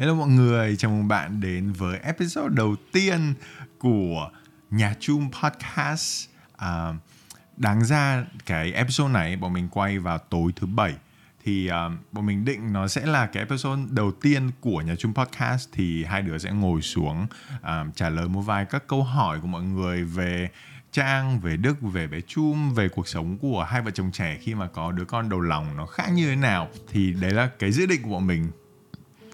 Hello mọi người, chào mừng bạn đến với episode đầu tiên của Nhà chung Podcast. À, đáng ra cái episode này bọn mình quay vào tối thứ bảy. Thì uh, bọn mình định nó sẽ là cái episode đầu tiên của nhà chung podcast thì hai đứa sẽ ngồi xuống uh, trả lời một vài các câu hỏi của mọi người về Trang, về Đức, về bé Chum, về cuộc sống của hai vợ chồng trẻ khi mà có đứa con đầu lòng nó khác như thế nào. Thì đấy là cái dự định của bọn mình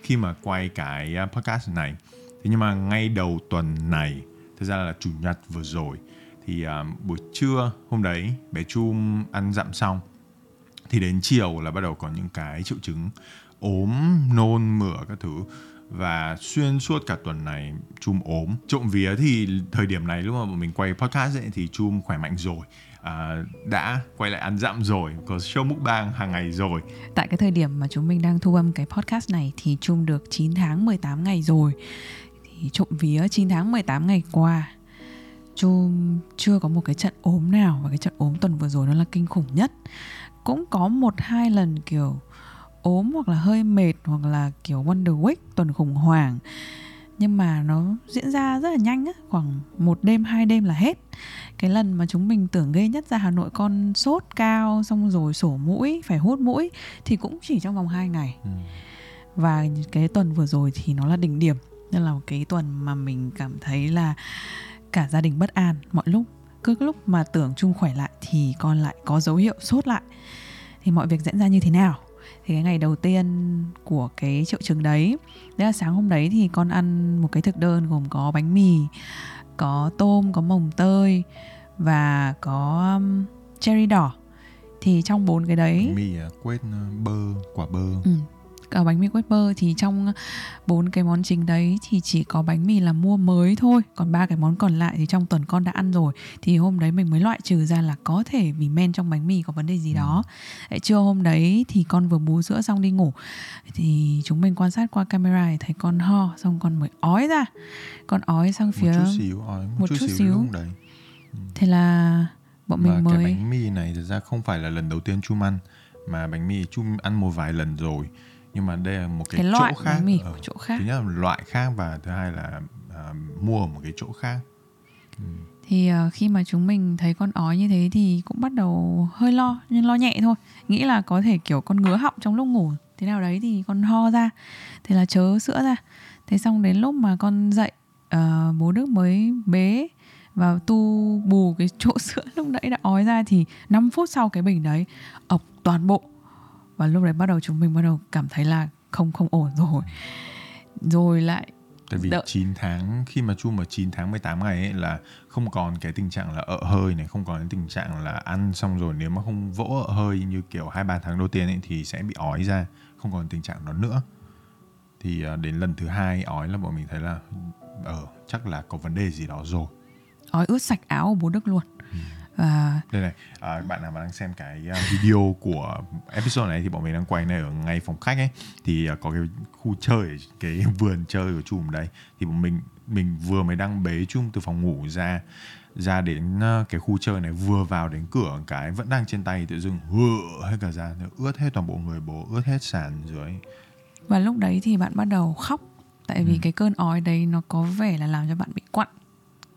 khi mà quay cái à, podcast này. Thế nhưng mà ngay đầu tuần này thực ra là chủ nhật vừa rồi thì uh, buổi trưa hôm đấy bé Chum ăn dặm xong. Thì đến chiều là bắt đầu có những cái triệu chứng ốm nôn mửa các thứ. Và xuyên suốt cả tuần này chum ốm. Trộm vía thì thời điểm này lúc mà mình quay podcast ấy, thì chum khỏe mạnh rồi à, đã quay lại ăn dặm rồi có show mukbang hàng ngày rồi Tại cái thời điểm mà chúng mình đang thu âm cái podcast này thì Chung được 9 tháng 18 ngày rồi. Thì trộm vía 9 tháng 18 ngày qua chum chưa có một cái trận ốm nào và cái trận ốm tuần vừa rồi nó là kinh khủng nhất. Cũng có một hai lần kiểu ốm hoặc là hơi mệt hoặc là kiểu Wonder Week tuần khủng hoảng nhưng mà nó diễn ra rất là nhanh á khoảng một đêm hai đêm là hết cái lần mà chúng mình tưởng ghê nhất ra Hà Nội con sốt cao xong rồi sổ mũi phải hút mũi thì cũng chỉ trong vòng 2 ngày. Ừ. và cái tuần vừa rồi thì nó là đỉnh điểm. Nên là cái tuần mà mình cảm thấy là cả gia đình bất an mọi lúc cứ lúc mà tưởng chung khỏe lại thì con lại có dấu hiệu sốt lại. Thì mọi việc diễn ra như thế nào? Thì cái ngày đầu tiên của cái triệu chứng đấy đấy là sáng hôm đấy thì con ăn một cái thực đơn gồm có bánh mì có tôm có mồng tơi và có um, cherry đỏ thì trong bốn cái đấy mì à, quết à, bơ quả bơ Ừ. Ở bánh mì bơ thì trong bốn cái món chính đấy thì chỉ có bánh mì là mua mới thôi. Còn ba cái món còn lại thì trong tuần con đã ăn rồi. Thì hôm đấy mình mới loại trừ ra là có thể vì men trong bánh mì có vấn đề gì đó. Đấy, trưa hôm đấy thì con vừa bú sữa xong đi ngủ. Thì chúng mình quan sát qua camera thì thấy con ho xong con mới ói ra. Con ói sang phía một chút xíu ói, một, một chút, chút xíu, xíu. đấy? Thế là bọn và mình cái mới bánh mì này thực ra không phải là lần đầu tiên chum ăn mà bánh mì chum ăn một vài lần rồi nhưng mà đây là một cái, cái loại chỗ khác mì của chỗ khác. thứ nhất là loại khác và thứ hai là à, mua ở một cái chỗ khác. Thì ờ, khi mà chúng mình thấy con ói như thế thì cũng bắt đầu hơi lo nhưng lo nhẹ thôi. Nghĩ là có thể kiểu con ngứa họng trong lúc ngủ thế nào đấy thì con ho ra thế là chớ sữa ra. Thế xong đến lúc mà con dậy ờ, bố đức mới bế vào tu bù cái chỗ sữa lúc nãy đã ói ra thì 5 phút sau cái bình đấy ọc toàn bộ và lúc đấy bắt đầu chúng mình bắt đầu cảm thấy là không không ổn rồi rồi lại Tại vì Đợi. 9 tháng khi mà Chu mà 9 tháng 18 ngày ấy là không còn cái tình trạng là ợ hơi này, không còn cái tình trạng là ăn xong rồi nếu mà không vỗ ợ hơi như kiểu 2 3 tháng đầu tiên ấy thì sẽ bị ói ra, không còn tình trạng đó nữa. Thì à, đến lần thứ hai ói là bọn mình thấy là ờ chắc là có vấn đề gì đó rồi. ói ướt sạch áo của bố đức luôn và Đây này, à, bạn nào mà đang xem cái à, video của episode này thì bọn mình đang quay này ở ngay phòng khách ấy. Thì à, có cái khu chơi, cái vườn chơi của chùm đấy thì bọn mình mình vừa mới đang bế chung từ phòng ngủ ra ra đến à, cái khu chơi này vừa vào đến cửa cái vẫn đang trên tay tự dưng hựa hết cả ra ướt hết toàn bộ người bố ướt hết sàn dưới Và lúc đấy thì bạn bắt đầu khóc Tại vì cái cơn ói đấy nó có vẻ là làm cho bạn bị quặn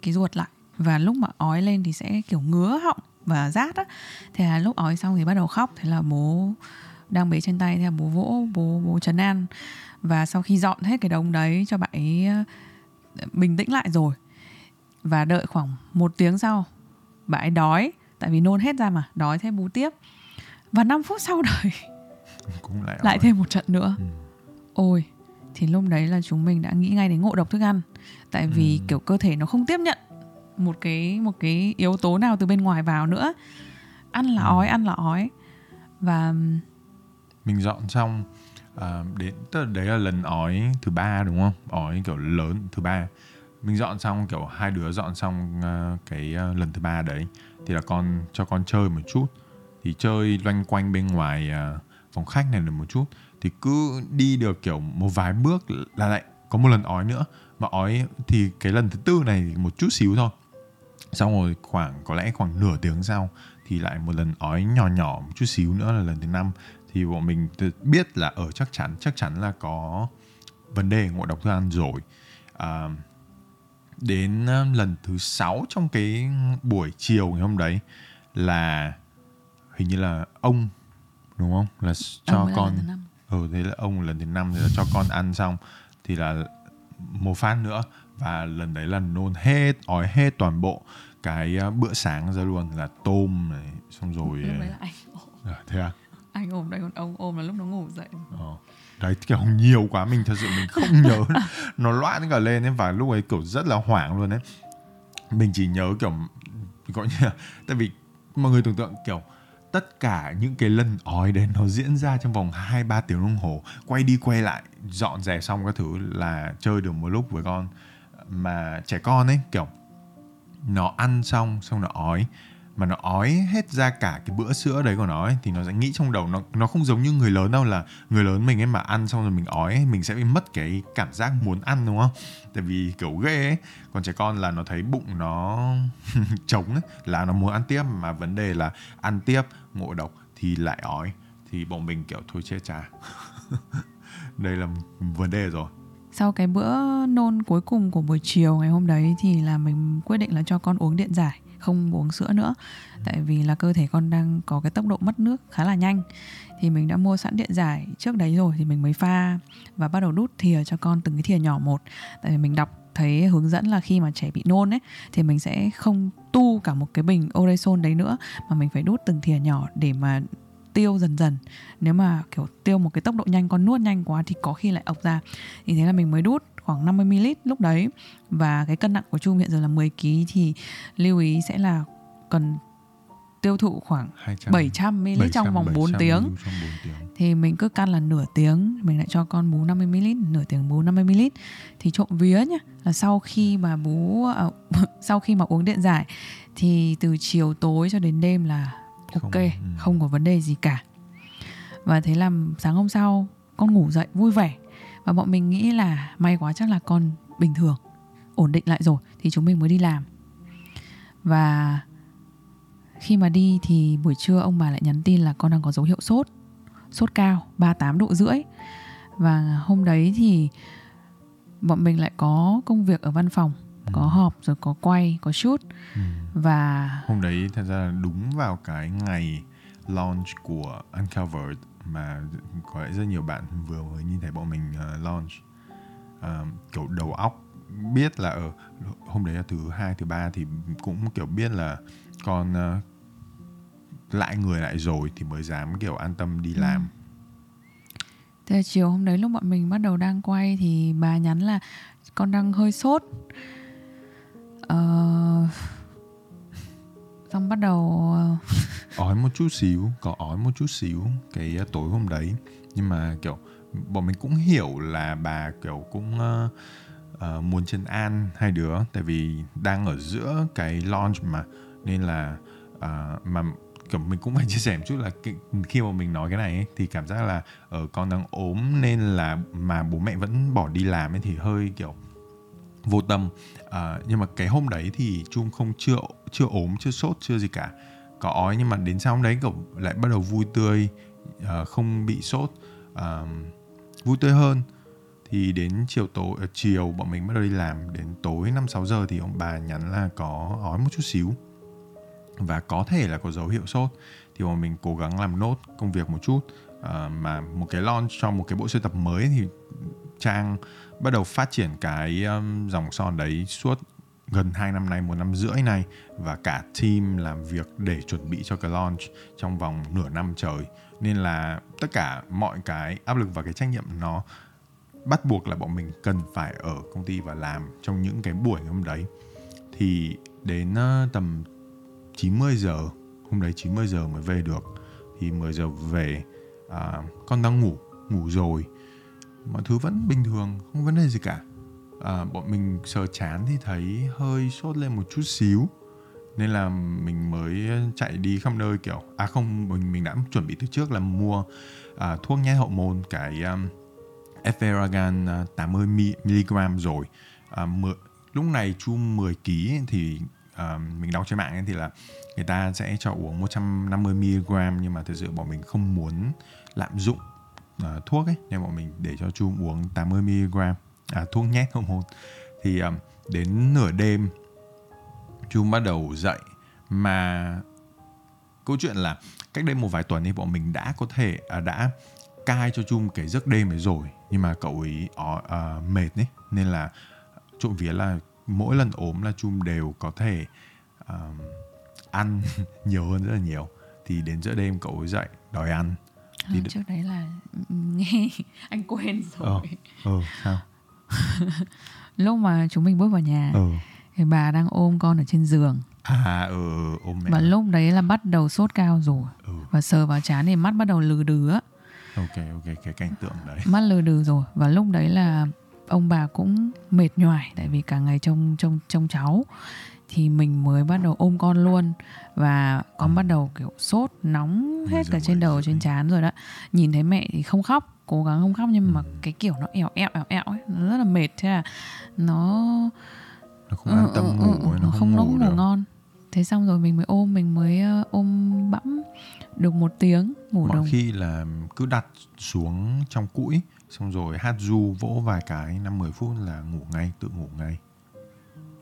cái ruột lại Và lúc mà ói lên thì sẽ kiểu ngứa họng và rát á. Thế là lúc ói xong thì bắt đầu khóc. Thế là bố đang bế trên tay Thế là bố vỗ, bố, bố trấn an. Và sau khi dọn hết cái đống đấy cho bạn ấy ờ, bình tĩnh lại rồi. Và đợi khoảng một tiếng sau Bạn ấy đói. Tại vì nôn hết ra mà, đói thêm bú tiếp. Và 5 phút sau đời cũng lại lại thêm một trận nữa. Ừ. ôi thì lúc đấy là chúng mình đã nghĩ ngay đến ngộ độc thức ăn. Tại vì Ừ. kiểu cơ thể nó không tiếp nhận một cái một cái yếu tố nào từ bên ngoài vào nữa. Ăn là ói ăn là ói. Và mình dọn xong à, đến tức là đấy là lần ói thứ ba đúng không? Ói kiểu lớn thứ ba. Mình dọn xong kiểu hai đứa dọn xong uh, cái uh, lần thứ ba đấy thì là con cho con chơi một chút. Thì chơi loanh quanh bên ngoài uh, phòng khách này được một chút. Thì cứ đi được kiểu một vài bước là lại có một lần ói nữa. Mà ói thì cái lần thứ tư này một chút xíu thôi xong rồi khoảng có lẽ khoảng nửa tiếng sau thì lại một lần ói nhỏ nhỏ một chút xíu nữa là lần thứ năm. Thì bọn mình biết là ở chắc chắn chắc chắn là có vấn đề ngộ độc thức ăn rồi. À, đến uh, lần thứ sáu trong cái buổi chiều ngày hôm đấy là hình như là ông đúng không? Là cho Ông con ừ thế là ông lần thứ năm thì là cho con ăn xong thì là một phát nữa và lần đấy là nôn hết ói hết toàn bộ cái uh, bữa sáng ra luôn là tôm này xong rồi lúc đấy là anh ôm. à, thế à anh ôm đây còn ông ôm là lúc nó ngủ dậy Ờ. đấy kiểu nhiều quá mình thật sự mình không nhớ nó loạn cả lên ấy và lúc ấy kiểu rất là hoảng luôn ấy mình chỉ nhớ kiểu gọi như là tại vì mọi người tưởng tượng kiểu tất cả những cái lần ói đấy nó diễn ra trong vòng 2 3 tiếng đồng hồ, quay đi quay lại, dọn dẹp xong các thứ là chơi được một lúc với con. Mà trẻ con ấy kiểu nó ăn xong xong nó ói mà nó ói hết ra cả cái bữa sữa đấy của nó ấy, thì nó sẽ nghĩ trong đầu nó nó không giống như người lớn đâu là người lớn mình ấy mà ăn xong rồi mình ói ấy, mình sẽ bị mất cái cảm giác muốn ăn đúng không? Tại vì kiểu ghê ấy. Còn trẻ con là nó thấy bụng nó trống ấy là nó muốn ăn tiếp mà vấn đề là ăn tiếp ngộ độc thì lại ói. Thì bọn mình kiểu thôi chê chà đây là vấn đề rồi sau cái bữa nôn cuối cùng của buổi chiều ngày hôm đấy thì là mình quyết định là cho con uống điện giải, không uống sữa nữa. Tại vì là cơ thể con đang có cái tốc độ mất nước khá là nhanh. Thì mình đã mua sẵn điện giải trước đấy rồi thì mình mới pha và bắt đầu đút thìa cho con từng cái thìa nhỏ một. Tại vì mình đọc thấy hướng dẫn là khi mà trẻ bị nôn ấy, thì mình sẽ không tu cả một cái bình Orezon đấy nữa, mà mình phải đút từng thìa nhỏ để mà tiêu dần dần. Nếu mà kiểu tiêu một cái tốc độ nhanh con nuốt nhanh quá thì có khi lại ọc ra. Thì thế là mình mới đút khoảng 50ml lúc đấy. Và cái cân nặng của Trung hiện giờ là 10 kg thì lưu ý sẽ là cần tiêu thụ khoảng 200 700ml trong vòng 4 700 tiếng. ml trong 4 tiếng. Thì mình cứ căn là nửa tiếng mình lại cho con bú 50ml nửa tiếng bú 50ml thì trộm vía nhá là sau khi mà bú à, sau khi mà uống điện giải thì từ chiều tối cho đến đêm là ok Không, không, ừ. có vấn đề gì cả. Và thế là sáng hôm sau con ngủ dậy vui vẻ. Và bọn mình nghĩ là may quá chắc là con bình thường ổn định lại rồi thì chúng mình mới đi làm. Và khi mà đi thì buổi trưa ông bà lại nhắn tin là con đang có dấu hiệu sốt sốt cao 38 độ rưỡi. Và hôm đấy thì bọn mình lại có công việc ở văn phòng có họp rồi có quay có shoot Ừ. và Hôm đấy thật ra là đúng vào cái ngày launch của Uncovered mà có lẽ rất nhiều bạn vừa mới nhìn thấy bọn mình uh, launch Ờ, kiểu đầu óc biết là ở hôm đấy là thứ hai thứ ba thì cũng kiểu biết là con ờ, lại người lại rồi thì mới dám kiểu an tâm đi làm Thế là chiều hôm đấy lúc bọn mình bắt đầu đang quay thì bà nhắn là con đang hơi sốt. Ờ... Xong bắt đầu ờ, ói một chút xíu có ói một chút xíu cái uh, tối hôm đấy. Nhưng mà kiểu bọn mình cũng hiểu là bà kiểu cũng uh, uh, muốn trấn an hai đứa. Tại vì đang ở giữa cái launch mà. Nên là uh, mà kiểu mình cũng phải chia sẻ một chút là cái, khi mà mình nói cái này ấy, thì cảm giác là ở con đang ốm nên là mà bố mẹ vẫn bỏ đi làm ấy thì hơi kiểu vô tâm à, nhưng mà cái hôm đấy thì Trung không chưa chưa ốm chưa sốt chưa gì cả. Có ói nhưng mà đến sau hôm đấy cậu lại bắt đầu vui tươi à, không bị sốt à, vui tươi hơn. Thì đến chiều tối à, chiều bọn mình bắt đầu đi làm đến tối 5 6 giờ thì ông bà nhắn là có ói một chút xíu. Và có thể là có dấu hiệu sốt thì bọn mình cố gắng làm nốt công việc một chút. À, mà một cái launch cho một cái bộ sưu tập mới thì Trang bắt đầu phát triển cái um, dòng son đấy suốt gần 2 năm nay, một năm rưỡi này và cả team làm việc để chuẩn bị cho cái launch trong vòng nửa năm trời. Nên là tất cả mọi cái áp lực và cái trách nhiệm nó bắt buộc là bọn mình cần phải ở công ty và làm trong những cái buổi hôm đấy. Thì đến uh, tầm 90 giờ, hôm đấy 90 giờ mới về được. Thì 10 giờ về à, con đang ngủ, ngủ rồi mọi thứ vẫn bình thường không vấn đề gì cả. À, bọn mình sờ chán thì thấy hơi sốt lên một chút xíu nên là mình mới chạy đi khắp nơi kiểu à không mình mình đã chuẩn bị từ trước là mua à, thuốc nhai hậu môn cái um, Eferagan 80 mg rồi. À, mười, lúc này chu 10 kg thì à, mình đọc trên mạng ấy thì là người ta sẽ cho uống 150 mg nhưng mà thực sự bọn mình không muốn lạm dụng uh, thuốc ấy nên bọn mình để cho trung uống 80 mg à, thuốc nhét hormone thì um, đến nửa đêm trung bắt đầu dậy. Mà câu chuyện là cách đây một vài tuần thì bọn mình đã có thể à, đã cai cho trung cái giấc đêm ấy rồi. Nhưng mà cậu ấy uh, mệt ấy nên là trộm vía là mỗi lần ốm là trung đều có thể uh, ăn nhiều hơn rất là nhiều. Thì đến giữa đêm cậu ấy dậy đòi ăn thì à, trước đấy là nghe anh quên rồi. ờ, ờ sao? Lúc mà chúng mình bước vào nhà ờ. thì bà đang ôm con ở trên giường. À ừ, ôm mẹ. Và lúc đấy là bắt đầu sốt cao rồi. Ừ. và sờ vào trán thì mắt bắt đầu lừ đừ á. Ok ok cái cảnh tượng đấy. Mắt lừ đừ rồi. Và lúc đấy là ông bà cũng mệt nhoài tại vì cả ngày trông trông trông cháu thì mình mới bắt đầu ôm con luôn và con ừ. bắt đầu kiểu sốt nóng hết cả trên đầu trên trán rồi đó nhìn thấy mẹ thì không khóc cố gắng không khóc nhưng ừ. mà cái kiểu nó ẻo ẻo ẻo ẻo ấy nó rất là mệt thế là nó nó không an tâm ừ, ngủ ừ, nó, nó không, ngủ, ngủ ngon thế xong rồi mình mới ôm mình mới ôm bẵm được một tiếng ngủ mọi đồng. khi là cứ đặt xuống trong cũi xong rồi hát du vỗ vài cái năm mười phút là ngủ ngay tự ngủ ngay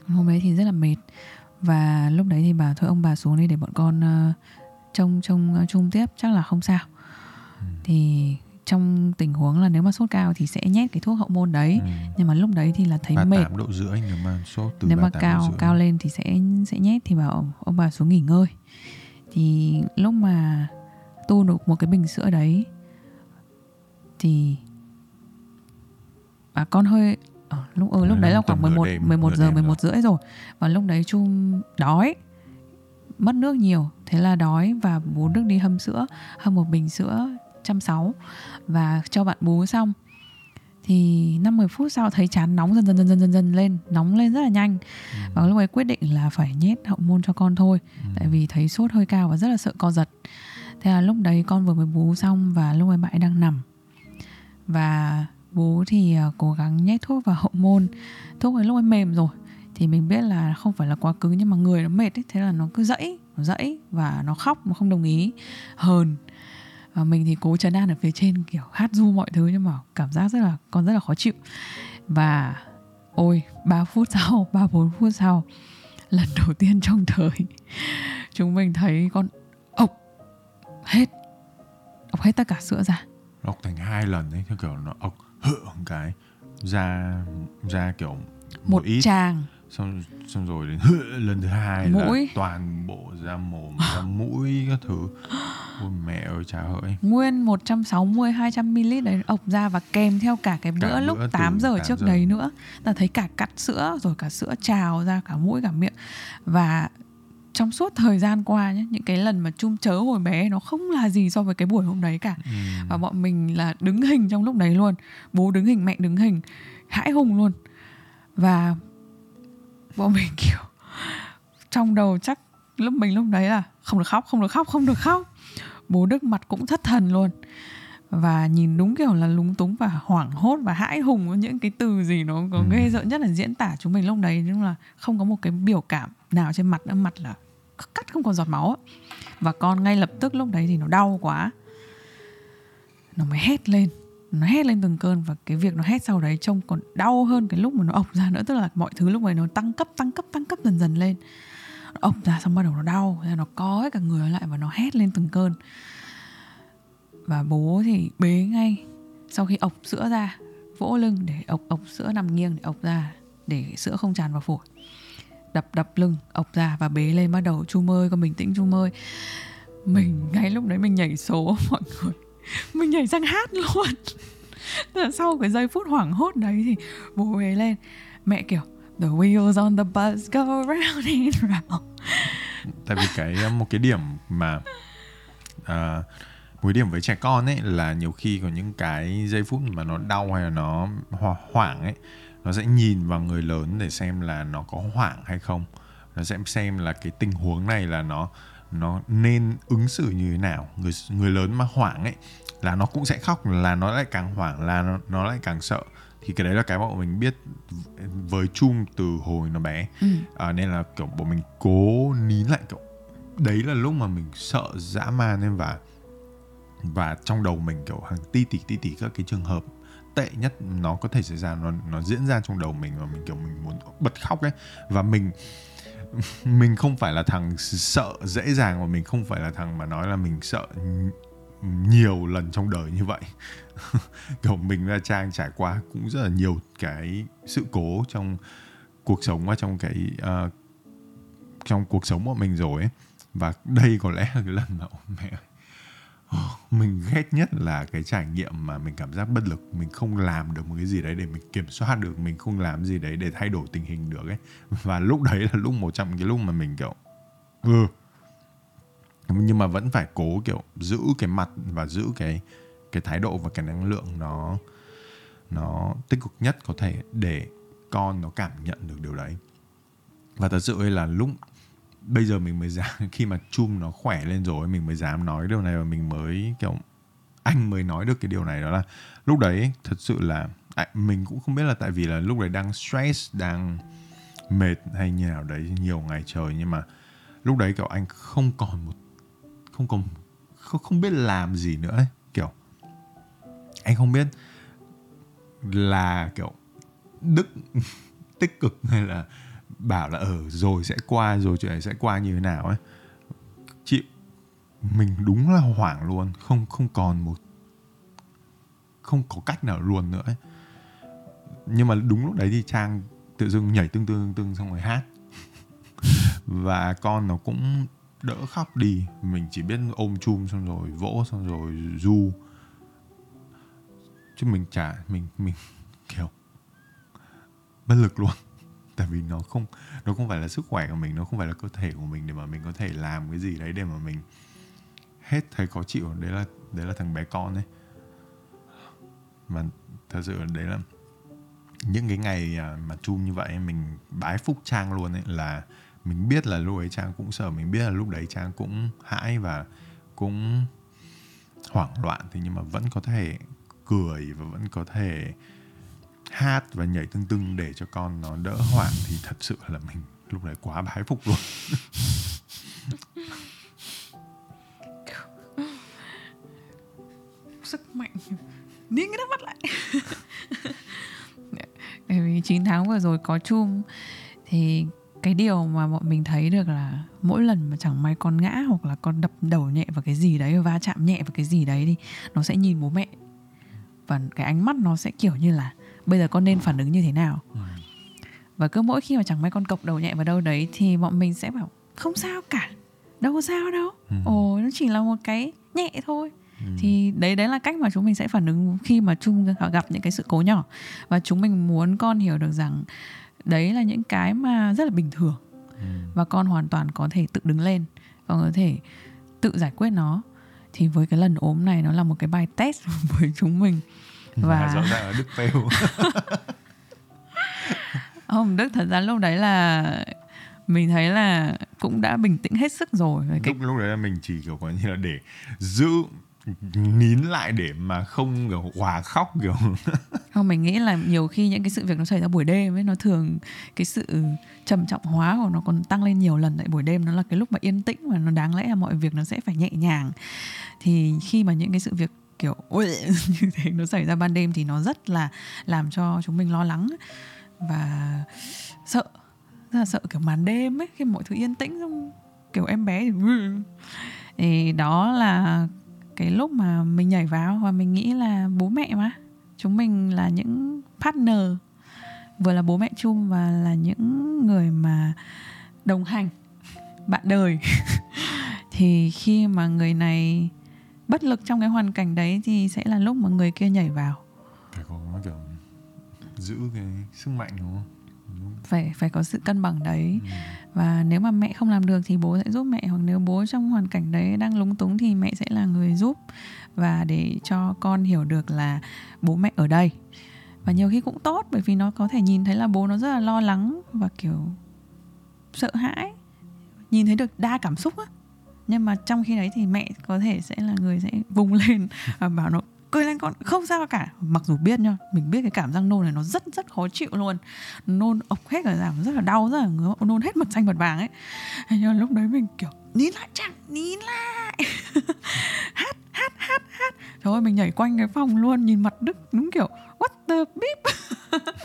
hôm đấy thì rất là mệt. Và lúc đấy thì bà thôi ông bà xuống đây để bọn con uh, trông trông uh, chung tiếp chắc là không sao. Ừ. thì trong tình huống là nếu mà sốt cao thì sẽ nhét cái thuốc hậu môn đấy. Ừ. nhưng mà lúc đấy thì là thấy 38 mệt. độ rưỡi nếu mà sốt từ nếu mà cao cao lên thì sẽ sẽ nhét thì bảo ông, bà xuống nghỉ ngơi. Thì lúc mà tu được một cái bình sữa đấy thì bà con hơi ờ, lúc ừ, lúc đấy là khoảng 11 đêm, 11 giờ 11 rưỡi rồi. Và lúc đấy chung đói mất nước nhiều. Thế là đói và bố Đức đi hâm sữa hâm một bình sữa trăm sáu và cho bạn bú xong. Thì 50 phút sau thấy chán nóng dần dần dần dần dần dần lên nóng lên rất là nhanh. Ừ. và lúc ấy quyết định là phải nhét hậu môn cho con thôi ừ. tại vì thấy sốt hơi cao và rất là sợ co giật. Thế là lúc đấy con vừa mới bú xong và lúc ấy bạn đang nằm. Và bố thì à, cố gắng nhét thuốc vào hậu môn. Thuốc ấy lúc ấy mềm rồi, thì mình biết là không phải là quá cứng nhưng mà người nó mệt ấy, thế là nó cứ dẫy, nó dẫy và nó khóc, nó không đồng ý. Hờn. Và mình thì cố chấn an ở phía trên, kiểu, hát du mọi thứ nhưng mà cảm giác rất là, con rất là khó chịu. Và ôi 3 phút sau 3 4 phút sau, lần đầu tiên trong đời chúng mình thấy con ốc hết ốc hết tất cả sữa ra. Ốc thành hai lần ấy, theo kiểu nó ốc hượng cái ra ra kiểu một, một ít. tràng. Xong xong rồi đến lần thứ hai mũi. là toàn bộ ra mồm ra mũi các thứ. Ôi mẹ ơi cha hỡi nguyên 160 200 ml đấy ộc ra và kèm theo cả cái bữa cả lúc bữa 8 giờ 8 trước giờ. đấy nữa. Ta thấy cả cắt sữa rồi cả sữa trào ra cả mũi cả miệng. Và trong suốt thời gian qua nhé những cái lần mà chung chớ hồi bé nó không là gì so với cái buổi hôm đấy cả. Ừ. và bọn mình là đứng hình trong lúc đấy luôn bố đứng hình mẹ đứng hình hãi hùng luôn. Và bọn mình kiểu trong đầu chắc lúc mình lúc đấy là không được khóc không được khóc không được khóc. Bố đức mặt cũng thất thần luôn. Và nhìn đúng kiểu là lúng túng và hoảng hốt và hãi hùng những cái từ gì nó có ừ. ghê rợn nhất là diễn tả chúng mình lúc đấy. Nhưng là không có một cái biểu cảm nào trên mặt nữa. Mặt là cắt không còn giọt máu và con ngay lập tức lúc đấy thì nó đau quá. Nó mới hét lên. Nó hét lên từng cơn và cái việc nó hét sau đấy trông còn đau hơn cái lúc mà nó ộc ra nữa. Tức là mọi thứ lúc này nó tăng cấp tăng cấp tăng cấp dần dần lên. Nó ộc ra xong bắt đầu nó đau. Nó có hết cả người lại và nó hét lên từng cơn. Và bố thì bế ngay. Sau khi ộc sữa ra, vỗ lưng để ộc ộc sữa nằm nghiêng, để ộc ra, để sữa không tràn vào phổi đập đập lưng ộc ra và bế lên bắt đầu chu ơi con bình tĩnh chu ơi mình ngay lúc đấy mình nhảy số mọi người. Mình nhảy sang hát luôn. Sau cái giây phút hoảng hốt đấy thì bố bế lên. Mẹ kiểu the wheels on the bus go round and round. Tại vì cái một cái điểm mà uh, một điểm với trẻ con ấy là nhiều khi có những cái giây phút mà nó đau hay là nó hoảng ấy nó sẽ nhìn vào người lớn để xem là nó có hoảng hay không. Nó sẽ xem là cái tình huống này là nó nó nên ứng xử như thế nào. Người người lớn mà hoảng ấy là nó cũng sẽ khóc là nó lại càng hoảng là nó, nó lại càng sợ. Thì cái đấy là cái bọn mình biết với chung từ hồi nó bé. Ừ. à, nên là kiểu bọn mình cố nín lại kiểu đấy là lúc mà mình sợ dã man nên và và trong đầu mình kiểu hàng ti tỉ ti tỉ các cái trường hợp tệ nhất nó có thể xảy ra nó nó diễn ra trong đầu mình và mình kiểu mình muốn bật khóc ấy. Và mình mình không phải là thằng sợ dễ dàng và mình không phải là thằng mà nói là mình sợ nhiều lần trong đời như vậy. Kiểu mình và trang trải qua cũng rất là nhiều cái sự cố trong cuộc sống và trong cái uh, trong cuộc sống của mình rồi ấy. Và đây có lẽ là cái lần mà mẹ mình ghét nhất là cái trải nghiệm mà mình cảm giác bất lực. Mình không làm được một cái gì đấy để mình kiểm soát được, mình không làm gì đấy để thay đổi tình hình được ấy. Và lúc đấy là lúc, một trong cái lúc mà mình, kiểu ừ. Nhưng mà vẫn phải cố, kiểu, giữ cái mặt và giữ cái cái thái độ và cái năng lượng nó nó tích cực nhất có thể để con nó cảm nhận được điều đấy. Và thật sự là lúc bây giờ mình mới dám khi mà chum nó khỏe lên rồi mình mới dám nói điều này và mình mới kiểu anh mới nói được cái điều này đó là lúc đấy thật sự là à, mình cũng không biết là tại vì là lúc đấy đang stress đang mệt hay như nào đấy nhiều ngày trời nhưng mà lúc đấy kiểu anh không còn một không còn không, không biết làm gì nữa ấy. kiểu anh không biết là kiểu đức tích cực hay là bảo là ở rồi sẽ qua, rồi chuyện này sẽ qua như thế nào ấy. Chị, mình đúng là hoảng luôn, không không còn một, không có cách nào luôn nữa ấy. nhưng mà đúng lúc đấy thì trang tự dưng nhảy tương tương tương xong rồi hát. Và con nó cũng đỡ khóc đi. Mình chỉ biết ôm chum xong rồi, vỗ xong rồi du chứ mình chả, mình mình kiểu bất lực luôn tại vì nó không nó không phải là sức khỏe của mình, nó không phải là cơ thể của mình để mà mình có thể làm cái gì đấy để mà mình hết thấy khó chịu. Đấy là đấy là thằng bé con đấy mà thật sự đấy là những cái ngày à, mà chung như vậy, mình bái phúc trang luôn ấy, là mình biết là lúc ấy trang cũng sợ, mình biết là lúc đấy trang cũng hãi và cũng hoảng loạn. Thì nhưng mà vẫn có thể cười và vẫn có thể hát và nhảy tưng tưng để cho con nó đỡ hoảng thì thật sự là mình lúc đấy quá bái phục luôn. Sức mạnh. Nín cái nước mắt lại. Bởi vì 9 tháng vừa rồi có chung thì cái điều mà bọn mình thấy được là mỗi lần mà chẳng may con ngã hoặc là con đập đầu nhẹ vào cái gì đấy va chạm nhẹ vào cái gì đấy thì nó sẽ nhìn bố mẹ. Và cái ánh mắt nó sẽ kiểu như là bây giờ con nên phản ứng như thế nào ừ. và cứ mỗi khi mà chẳng may con cộc đầu nhẹ vào đâu đấy thì bọn mình sẽ bảo không sao cả đâu có sao đâu ừ. ồ nó chỉ là một cái nhẹ thôi Ừ. thì đấy đấy là cách mà chúng mình sẽ phản ứng khi mà chung gặp những cái sự cố nhỏ và chúng mình muốn con hiểu được rằng đấy là những cái mà rất là bình thường ừ. và con hoàn toàn có thể tự đứng lên và có thể tự giải quyết nó thì với cái lần ốm này nó là một cái bài test với chúng mình và rõ ràng là đức fail không đức thật ra lúc đấy là mình thấy là cũng đã bình tĩnh hết sức rồi cái... lúc lúc đấy là mình chỉ kiểu có như là để giữ nín lại để mà không kiểu hòa khóc kiểu. Không mình nghĩ là nhiều khi những cái sự việc nó xảy ra buổi đêm ấy nó thường cái sự trầm trọng hóa của nó còn tăng lên nhiều lần tại buổi đêm. Nó là cái lúc mà yên tĩnh và nó đáng lẽ là mọi việc nó sẽ phải nhẹ nhàng. Thì khi mà những cái sự việc kiểu như thế nó xảy ra ban đêm thì nó rất là làm cho chúng mình lo lắng. Và sợ, rất là sợ kiểu màn đêm ấy, khi mọi thứ yên tĩnh xong kiểu em bé thì thì đó là cái lúc mà mình nhảy vào và mình nghĩ là bố mẹ mà, chúng mình là những partner, vừa là bố mẹ chung và là những người mà đồng hành, bạn đời. Thì khi mà người này bất lực trong cái hoàn cảnh đấy thì sẽ là lúc mà người kia nhảy vào. Phải có kiểu giữ cái sức mạnh đúng không? Phải phải có sự cân bằng đấy. Ừ. và nếu mà mẹ không làm được thì bố sẽ giúp mẹ hoặc nếu bố trong hoàn cảnh đấy đang lúng túng thì mẹ sẽ là người giúp. Và để cho con hiểu được là bố mẹ ở đây. Và nhiều khi cũng tốt bởi vì nó có thể nhìn thấy là bố nó rất là lo lắng và kiểu sợ hãi. Nhìn thấy được đa cảm xúc á nhưng mà trong khi đấy thì mẹ có thể sẽ là người sẽ vùng lên và bảo nó cười lên con không sao cả. Mặc dù biết nhá mình biết cái cảm giác nôn này nó rất rất khó chịu luôn. Nôn ộc hết cả giảm rất là đau rất là ngứa nôn hết mật xanh mật vàng ấy. Nhưng lúc đấy mình kiểu nín lại chẳng nín lại. Hát hát hát hát. Trời ơi mình nhảy quanh cái phòng luôn nhìn mặt đức đúng kiểu what the beep?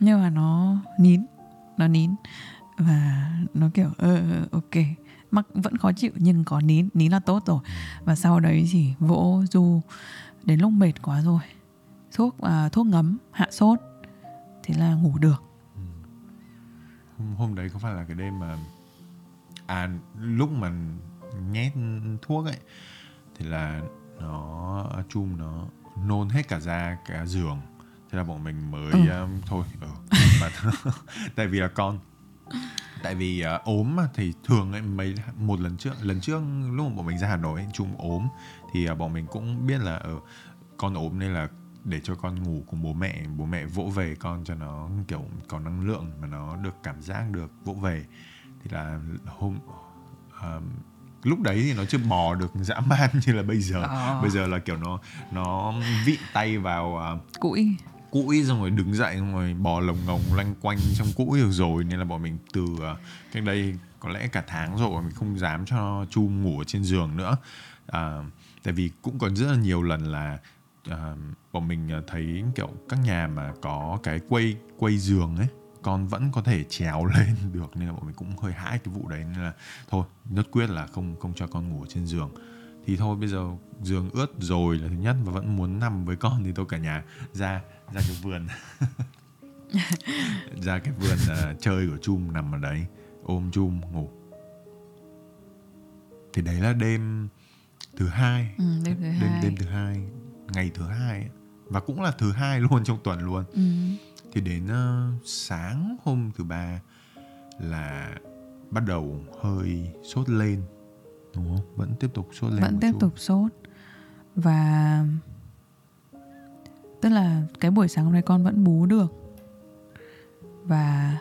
Nhưng mà nó nín nó nín và nó kiểu ờ uh, ok mắc vẫn khó chịu nhưng có nín nín là tốt rồi và sau đấy thì vỗ du đến lúc mệt quá rồi thuốc à, thuốc ngấm hạ sốt thế là ngủ được hôm, hôm đấy có phải là cái đêm mà à lúc mà nhét thuốc ấy thì là nó chum nó nôn hết cả ra cả giường thế là bọn mình mới Ừ. um, thôi ừ. tại vì là con tại vì uh, ốm mà thì thường ấy mấy một lần trước lần trước lúc mà bọn mình ra Hà Nội chung ốm thì uh, bọn mình cũng biết là ở con ốm nên là để cho con ngủ cùng bố mẹ bố mẹ vỗ về con cho nó kiểu có năng lượng mà nó được cảm giác được vỗ về. Thì là hôm um, lúc đấy thì nó chưa bò được dã man như là bây giờ. Ờ. bây giờ là kiểu nó nó vịn tay vào uh, cũi cũi xong rồi đứng dậy xong rồi bò lồng ngồng loanh quanh trong cũi được rồi. Nên là bọn mình từ à, cách đây có lẽ cả tháng rồi mình không dám cho chu ngủ ở trên giường nữa. À, tại vì cũng còn rất là nhiều lần là à, bọn mình à, thấy kiểu các nhà mà có cái quây quây giường ấy con vẫn có thể trèo lên được. Nên là bọn mình cũng hơi hãi cái vụ đấy. Nên là thôi nhất quyết là không không cho con ngủ ở trên giường. Thì thôi bây giờ giường ướt rồi là thứ nhất và vẫn muốn nằm với con thì tôi cả nhà ra ra cái vườn. Ra cái vườn à, chơi của chum nằm ở đấy ôm chum ngủ. Thì đấy là đêm thứ hai. Ừ, đêm thứ đêm hai. đêm thứ hai ngày thứ hai ấy. và cũng là thứ hai luôn trong tuần luôn. Ừ. thì đến ờ, sáng hôm thứ ba là bắt đầu hơi sốt lên đúng không? Vẫn tiếp tục sốt lên vẫn tiếp chút. tục sốt. Và tức là cái buổi sáng hôm nay con vẫn bú được. Và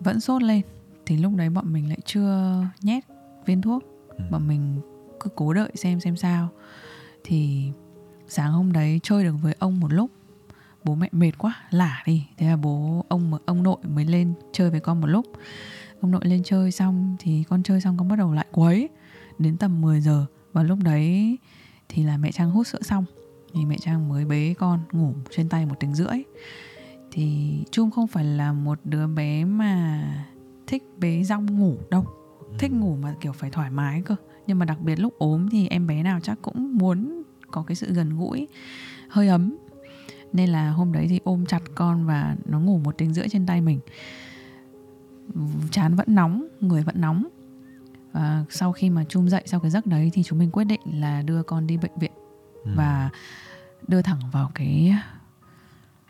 vẫn sốt lên. Thì lúc đấy bọn mình lại chưa nhét viên thuốc. Ừ. bọn mình cứ cố đợi xem xem sao. Thì sáng hôm đấy chơi được với ông một lúc. Bố mẹ mệt quá lả đi. Thế là bố ông ông nội mới lên chơi với con một lúc. Ông nội lên chơi xong thì con chơi xong con bắt đầu lại quấy. Đến tầm 10 giờ. Và lúc đấy thì là mẹ Trang hút sữa xong thì mẹ Trang mới bế con ngủ trên tay một tiếng rưỡi. Thì Trung không phải là một đứa bé mà thích bế rong ngủ đâu. Thích ngủ mà kiểu phải thoải mái cơ. Nhưng mà đặc biệt lúc ốm thì em bé nào chắc cũng muốn có cái sự gần gũi hơi ấm. Nên là hôm đấy thì ôm chặt con và nó ngủ một tiếng rưỡi trên tay mình. Chán vẫn nóng người vẫn nóng. Và sau khi mà chung dậy sau cái giấc đấy thì chúng mình quyết định là đưa con đi bệnh viện Ừ. và đưa thẳng vào cái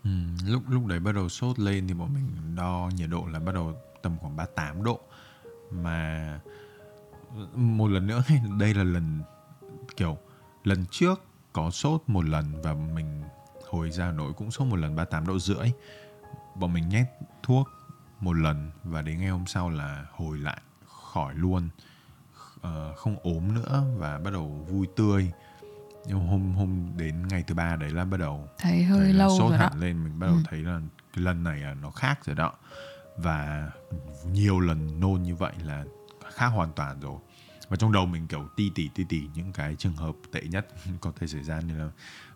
Ừ, lúc lúc đấy bắt đầu sốt lên thì bọn mình đo nhiệt độ là bắt đầu tầm khoảng 38 độ. Mà một lần nữa đây là lần kiểu lần trước có sốt một lần và mình hồi ra Hà Nội cũng sốt một lần 38 độ rưỡi. Bọn mình nhét thuốc một lần và đến ngày hôm sau là hồi lại khỏi luôn. Ờ, không ốm nữa và bắt đầu vui tươi nhưng hôm hôm đến ngày thứ ba đấy là bắt đầu thấy hơi thấy lâu sốt rồi đó hẳn lên mình bắt đầu Ừ. thấy là cái lần này là nó khác rồi đó và nhiều lần nôn như vậy là khác hoàn toàn rồi và trong đầu mình kiểu ti tỉ ti tỉ những cái trường hợp tệ nhất có thể xảy ra nên là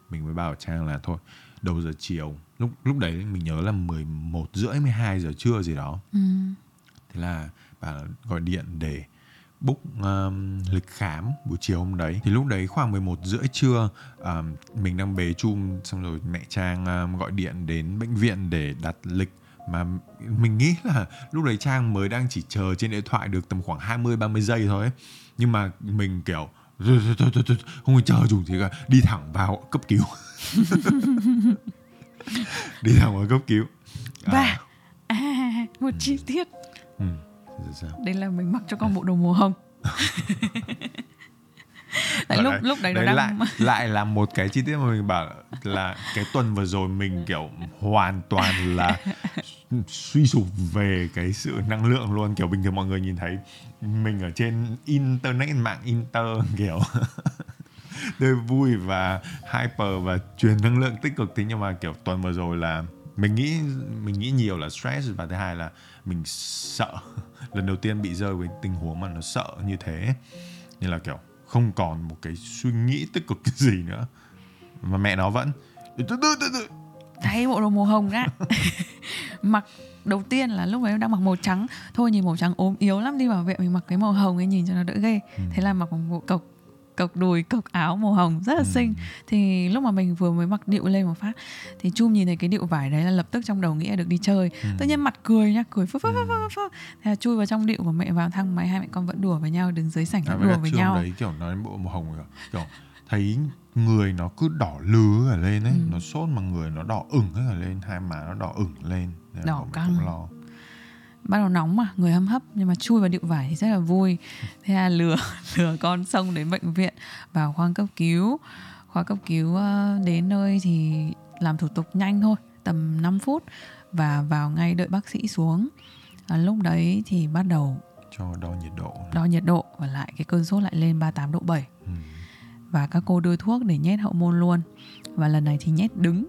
mình mới bảo Trang là thôi đầu giờ chiều lúc lúc đấy mình nhớ là 11 rưỡi 12 giờ trưa gì đó ừ. thế là bà gọi điện để book um, lịch khám buổi chiều hôm đấy. Thì lúc đấy khoảng 11 rưỡi trưa um, mình đang bế chum xong rồi mẹ Trang um, gọi điện đến bệnh viện để đặt lịch. Mà mình nghĩ là lúc đấy Trang mới đang chỉ chờ trên điện thoại được tầm khoảng 20 30 giây thôi ấy. nhưng mà mình kiểu thôi, thôi, thôi, thôi, thôi, không phải chờ dùng gì cả đi thẳng vào cấp cứu. Đi thẳng vào cấp cứu. Và à, một chi tiết. Ừ. Rồi sao? đấy là mình mặc cho con bộ đồ màu hồng. Tại lúc là- lúc đấy nó đấy đang lại lại là một cái chi tiết mà mình bảo là cái tuần vừa rồi mình kiểu hoàn toàn là suy sụp về cái sự năng lượng luôn. Kiểu bình thường mọi người nhìn thấy mình ở trên internet mạng inter kiểu tươi vui và hyper và truyền năng lượng tích cực. Thế nhưng mà kiểu tuần vừa rồi là mình nghĩ mình nghĩ nhiều là stress và thứ hai là mình sợ. Lần đầu tiên bị rơi với tình huống mà nó sợ như thế nên là kiểu không còn một cái suy nghĩ tích cực cái gì nữa. Mà mẹ nó vẫn thay bộ đồ màu hồng á. Mặc đầu tiên là lúc ấy em đang mặc màu trắng. Thôi nhìn màu trắng ốm yếu lắm đi vào viện mình mặc cái màu hồng ấy nhìn cho nó đỡ ghê. Ừ. thế là mặc một bộ cộc cộc đùi cộc áo màu hồng rất là Ừ. xinh thì lúc mà mình vừa mới mặc điệu lên một phát thì chum nhìn thấy cái điệu vải đấy là lập tức trong đầu nghĩ là được đi chơi Ừ. tự nhiên mặt cười nha cười phơ phơ phơ phơ phơ thế là chui vào trong điệu của mẹ vào thang máy hai mẹ con vẫn đùa với nhau đứng dưới sảnh à, đùa với nhau đấy kiểu nói bộ màu hồng rồi kiểu thấy người nó cứ đỏ lứ ở lên ấy Ừ. nó sốt mà người nó đỏ ửng cả lên hai má nó đỏ ửng lên Đỏ căng. lo bắt đầu nóng mà người hâm hấp. Nhưng mà chui vào điệu vải thì rất là vui. Thế là lừa lừa con xông đến bệnh viện vào khoa cấp cứu. Khoa cấp cứu ờ, đến nơi thì làm thủ tục nhanh thôi tầm 5 phút. Và vào ngay đợi bác sĩ xuống. À, lúc đấy thì bắt đầu cho đo nhiệt độ. đo nhiệt độ và lại cái cơn sốt lại lên 38 độ 7 ừ. và các cô đưa thuốc để nhét hậu môn luôn. Và lần này thì nhét đứng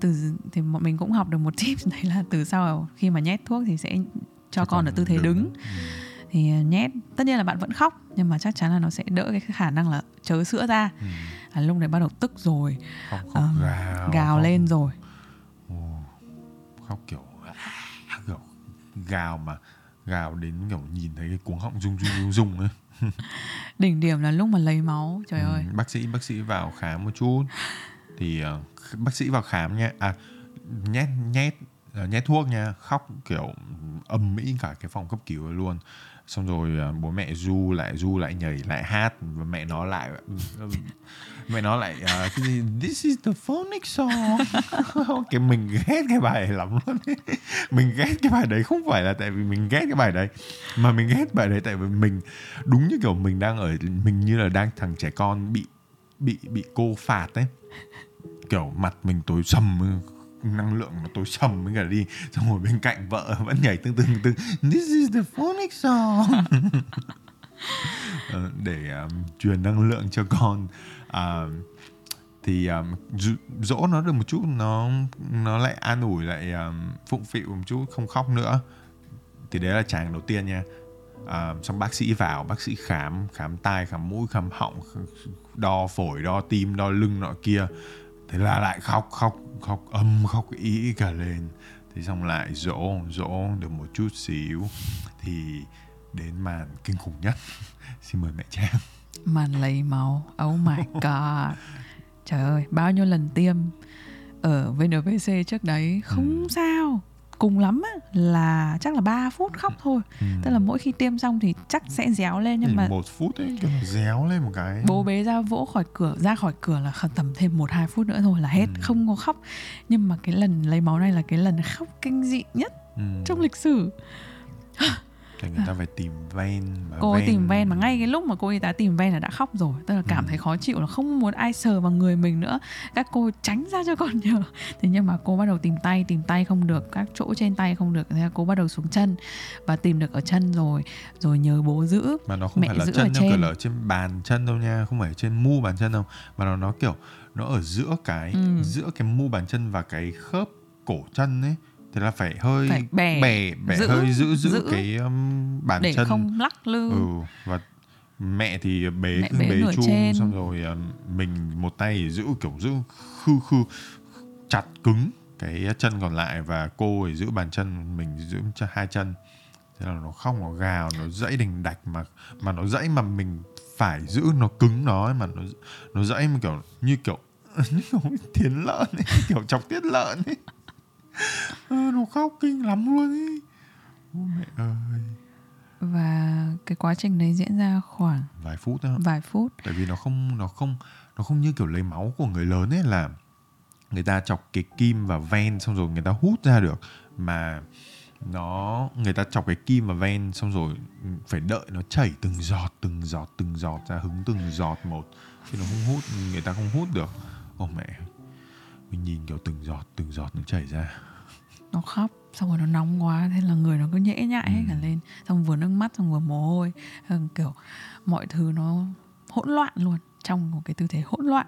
từ thì bọn mình cũng học được một tip đấy là từ sau khi mà nhét thuốc thì sẽ cho con ở tư thế đứng Ừ. thì à, nhét tất nhiên là bạn vẫn khóc nhưng mà chắc chắn là nó sẽ đỡ cái khả năng là chớ sữa ra. Ừ. à, lúc đấy bắt đầu tức rồi khóc khóc Ờm, gào gào khóc- lên rồi. Ồ, khóc kiểu kiểu gào mà gào đến kiểu nhìn thấy cái cuống họng rung rung rung rung ấy. Đỉnh điểm là lúc mà lấy máu trời ơi. Ừ, bác sĩ bác sĩ vào khám một chút thì uh, bác sĩ vào khám nha à nhét nhét ờ, nhét thuốc nha. Khóc kiểu âm mỹ cả cái phòng cấp cứu luôn. Xong rồi ờ, bố mẹ du lại du lại nhảy lại hát và mẹ nó lại mẹ nó lại uh, cái gì this is the phonics song. Cái mình ghét cái bài này lắm luôn ấy. mình ghét cái bài đấy không phải là tại vì mình ghét cái bài đấy mà mình ghét bài đấy tại vì mình đúng như kiểu mình đang ở mình như là đang thằng trẻ con bị bị bị cô phạt ấy kiểu mặt mình tối sầm năng lượng nó tối sầm mới cả đi xong rồi bên cạnh vợ vẫn nhảy tương tương tương this is the phonics song. Ờ, để um, truyền năng lượng cho con. À, thì um, dỗ nó được một chút nó nó lại an ủi lại um, phụng phịu một chút không khóc nữa. Thì đấy là tràng đầu tiên nha. À, xong bác sĩ vào bác sĩ khám khám tai khám mũi khám họng đo phổi đo tim đo lưng nọ kia thế là lại khóc khóc khóc âm khóc ý cả lên. Thế xong lại dỗ dỗ được một chút xíu. Thì đến màn kinh khủng nhất. Xin mời mẹ trang. Màn lấy máu. Oh my god. Trời ơi bao nhiêu lần tiêm ở VNVC trước đấy? Không Ừ. sao cùng lắm á, là chắc là 3 phút khóc thôi Ừ. tức là mỗi khi tiêm xong thì chắc sẽ réo lên nhưng Chỉ mà một phút ấy kiểu réo lên một cái bố bế ra vỗ khỏi cửa ra khỏi cửa là tầm thêm một hai phút nữa thôi là hết Ừ. không có khóc nhưng mà cái lần lấy máu này là cái lần khóc kinh dị nhất ừ. trong lịch sử Thì người ta phải tìm ven mà cô ấy tìm ven mà ngay cái lúc mà cô y tá tìm ven là đã khóc rồi. Tức là cảm Ừ. thấy khó chịu là không muốn ai sờ vào người mình nữa. Các cô tránh ra cho con nhờ. Thế nhưng mà cô bắt đầu tìm tay tìm tay không được. Các chỗ trên tay không được. Thế là cô bắt đầu xuống chân và tìm được ở chân rồi. Rồi nhờ bố giữ mà nó không mẹ phải là chân đâu kiểu trên. là trên bàn chân đâu nha. Không phải trên mu bàn chân đâu. Mà nó nó kiểu nó ở giữa cái Ừ. giữa cái mu bàn chân và cái khớp cổ chân ấy thì là phải hơi Phải bẻ, bẻ, bẻ giữ, hơi giữ giữ, giữ. cái um, bàn để chân không lắc lư ừ và mẹ thì bế Mẹ cứ bế bế nửa chu trên. xong rồi um, mình một tay giữ kiểu giữ khư khư chặt cứng cái chân còn lại và cô thì giữ bàn chân mình giữ cho hai chân thế là nó không nó gào nó dãy đình đạch mà mà nó dãy mà mình phải giữ nó cứng nó ấy, mà nó nó dãy mà kiểu như kiểu như kiểu thiến lợn ấy, kiểu chọc tiết lợn ấy Ờ, nó khóc kinh lắm luôn ấy Ôi mẹ ơi. Và cái quá trình đấy diễn ra khoảng vài phút đó vài phút. Tại vì nó không nó không nó không như kiểu lấy máu của người lớn ấy là người ta chọc cái kim vào ven xong rồi người ta hút ra được. Mà nó người ta chọc cái kim vào ven xong rồi phải đợi nó chảy từng giọt từng giọt từng giọt ra hứng từng giọt một. Chứ nó không hút người ta không hút được. Ô mẹ mình nhìn kiểu từng giọt từng giọt nó chảy ra nó khóc xong rồi nó nóng quá thế là người nó cứ nhễ nhại hết Ừ. cả lên. Xong vừa nước mắt xong vừa mồ hôi. Ờ, kiểu mọi thứ nó hỗn loạn luôn trong một cái tư thế hỗn loạn.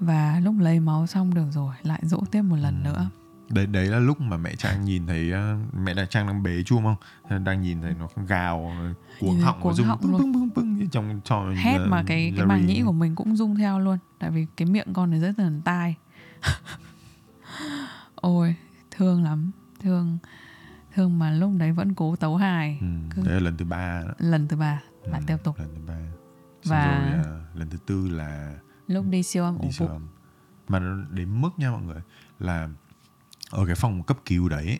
Và lúc lấy máu xong được rồi lại dỗ tiếp một lần Ừ. nữa. Đấy đấy là lúc mà mẹ trang nhìn thấy uh, mẹ đại trang đang bế chum không? Đang nhìn thấy nó gào cuống họng cuống nó rung họng bưng bưng bưng trong trò hét mà cái cái màng nhĩ của mình cũng rung theo luôn tại vì cái miệng con này rất là tai. Ôi thương lắm. Thương thương mà lúc đấy vẫn cố tấu hài. Ừ, Cứ- đấy là lần thứ ba đó. lần thứ ba lại Ừ, tiếp tục. lần thứ ba. Và- và rồi à, lần thứ tư là lúc đi siêu âm đi siêu âm. Mà đến mức nha mọi người là ở cái phòng cấp cứu đấy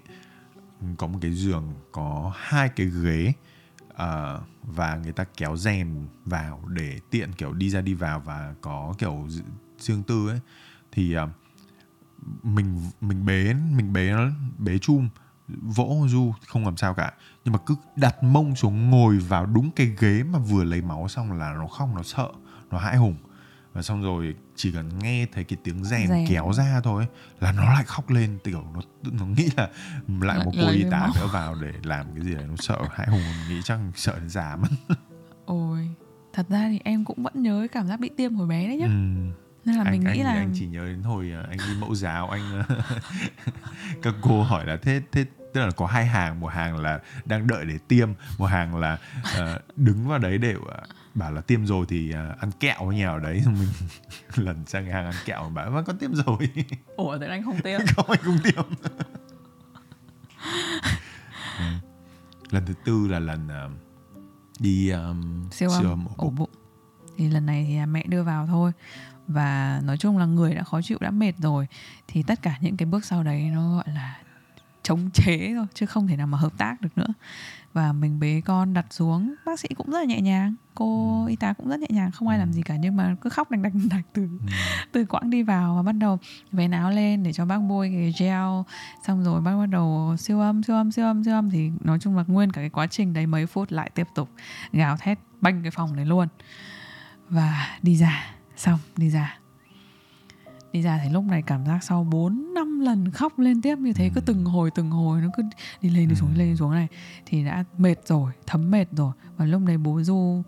có một cái giường có hai cái ghế à, và người ta kéo rèm vào để tiện kiểu đi ra đi vào và có kiểu riêng tư ấy. Thì à, mình mình bế mình bế nó bế chum vỗ du không làm sao cả. Nhưng mà cứ đặt mông xuống ngồi vào đúng cái ghế mà vừa lấy máu xong là nó khóc nó sợ nó hãi hùng. Và xong rồi chỉ cần nghe thấy cái tiếng Rèm. kéo ra thôi là nó lại khóc lên. Kiểu nó nó nghĩ là lại một cô y tá nữa vào để làm cái gì đấy nó sợ hãi hùng nghĩ chắc sợ đến già mất. Ôi thật ra thì em cũng vẫn nhớ cái cảm giác bị tiêm hồi bé đấy nhá. Ừ. nên là anh, mình nghĩ anh, là anh chỉ nhớ đến hồi à, anh đi mẫu giáo anh các cô hỏi là thế thế tức là có hai hàng một hàng là đang đợi để tiêm một hàng là ờ, đứng vào đấy để ờ, bảo là tiêm rồi thì ờ, ăn kẹo ở nhà ở đấy. Xong mình lần sang hàng ăn kẹo bảo vâng con tiêm rồi. Ủa tại anh không tiêm? Không anh không tiêm. Ừ. lần thứ tư là lần ờ, đi um, siêu âm ổ bụng. Thì lần này thì mẹ đưa vào thôi và nói chung là người đã khó chịu đã mệt rồi. Thì tất cả những cái bước sau đấy nó gọi là chống chế thôi chứ không thể nào mà hợp tác được nữa. Và mình bế con đặt xuống. Bác sĩ cũng rất là nhẹ nhàng. Cô Ừ. y tá cũng rất nhẹ nhàng không ai làm gì cả nhưng mà cứ khóc đành đành đạch từ Ừ. từ quãng đi vào và bắt đầu vén áo lên để cho bác bôi cái gel. Xong rồi bác bắt đầu siêu âm siêu âm siêu âm siêu âm. Thì nói chung là nguyên cả cái quá trình đấy mấy phút lại tiếp tục gào thét banh cái phòng đấy luôn. Và đi ra xong đi ra. Đi ra thì lúc này cảm giác sau 4 năm lần khóc liên tiếp như thế cứ từng hồi từng hồi nó cứ đi lên đi xuống đi lên đi xuống này thì đã mệt rồi thấm mệt rồi. Và lúc này bố du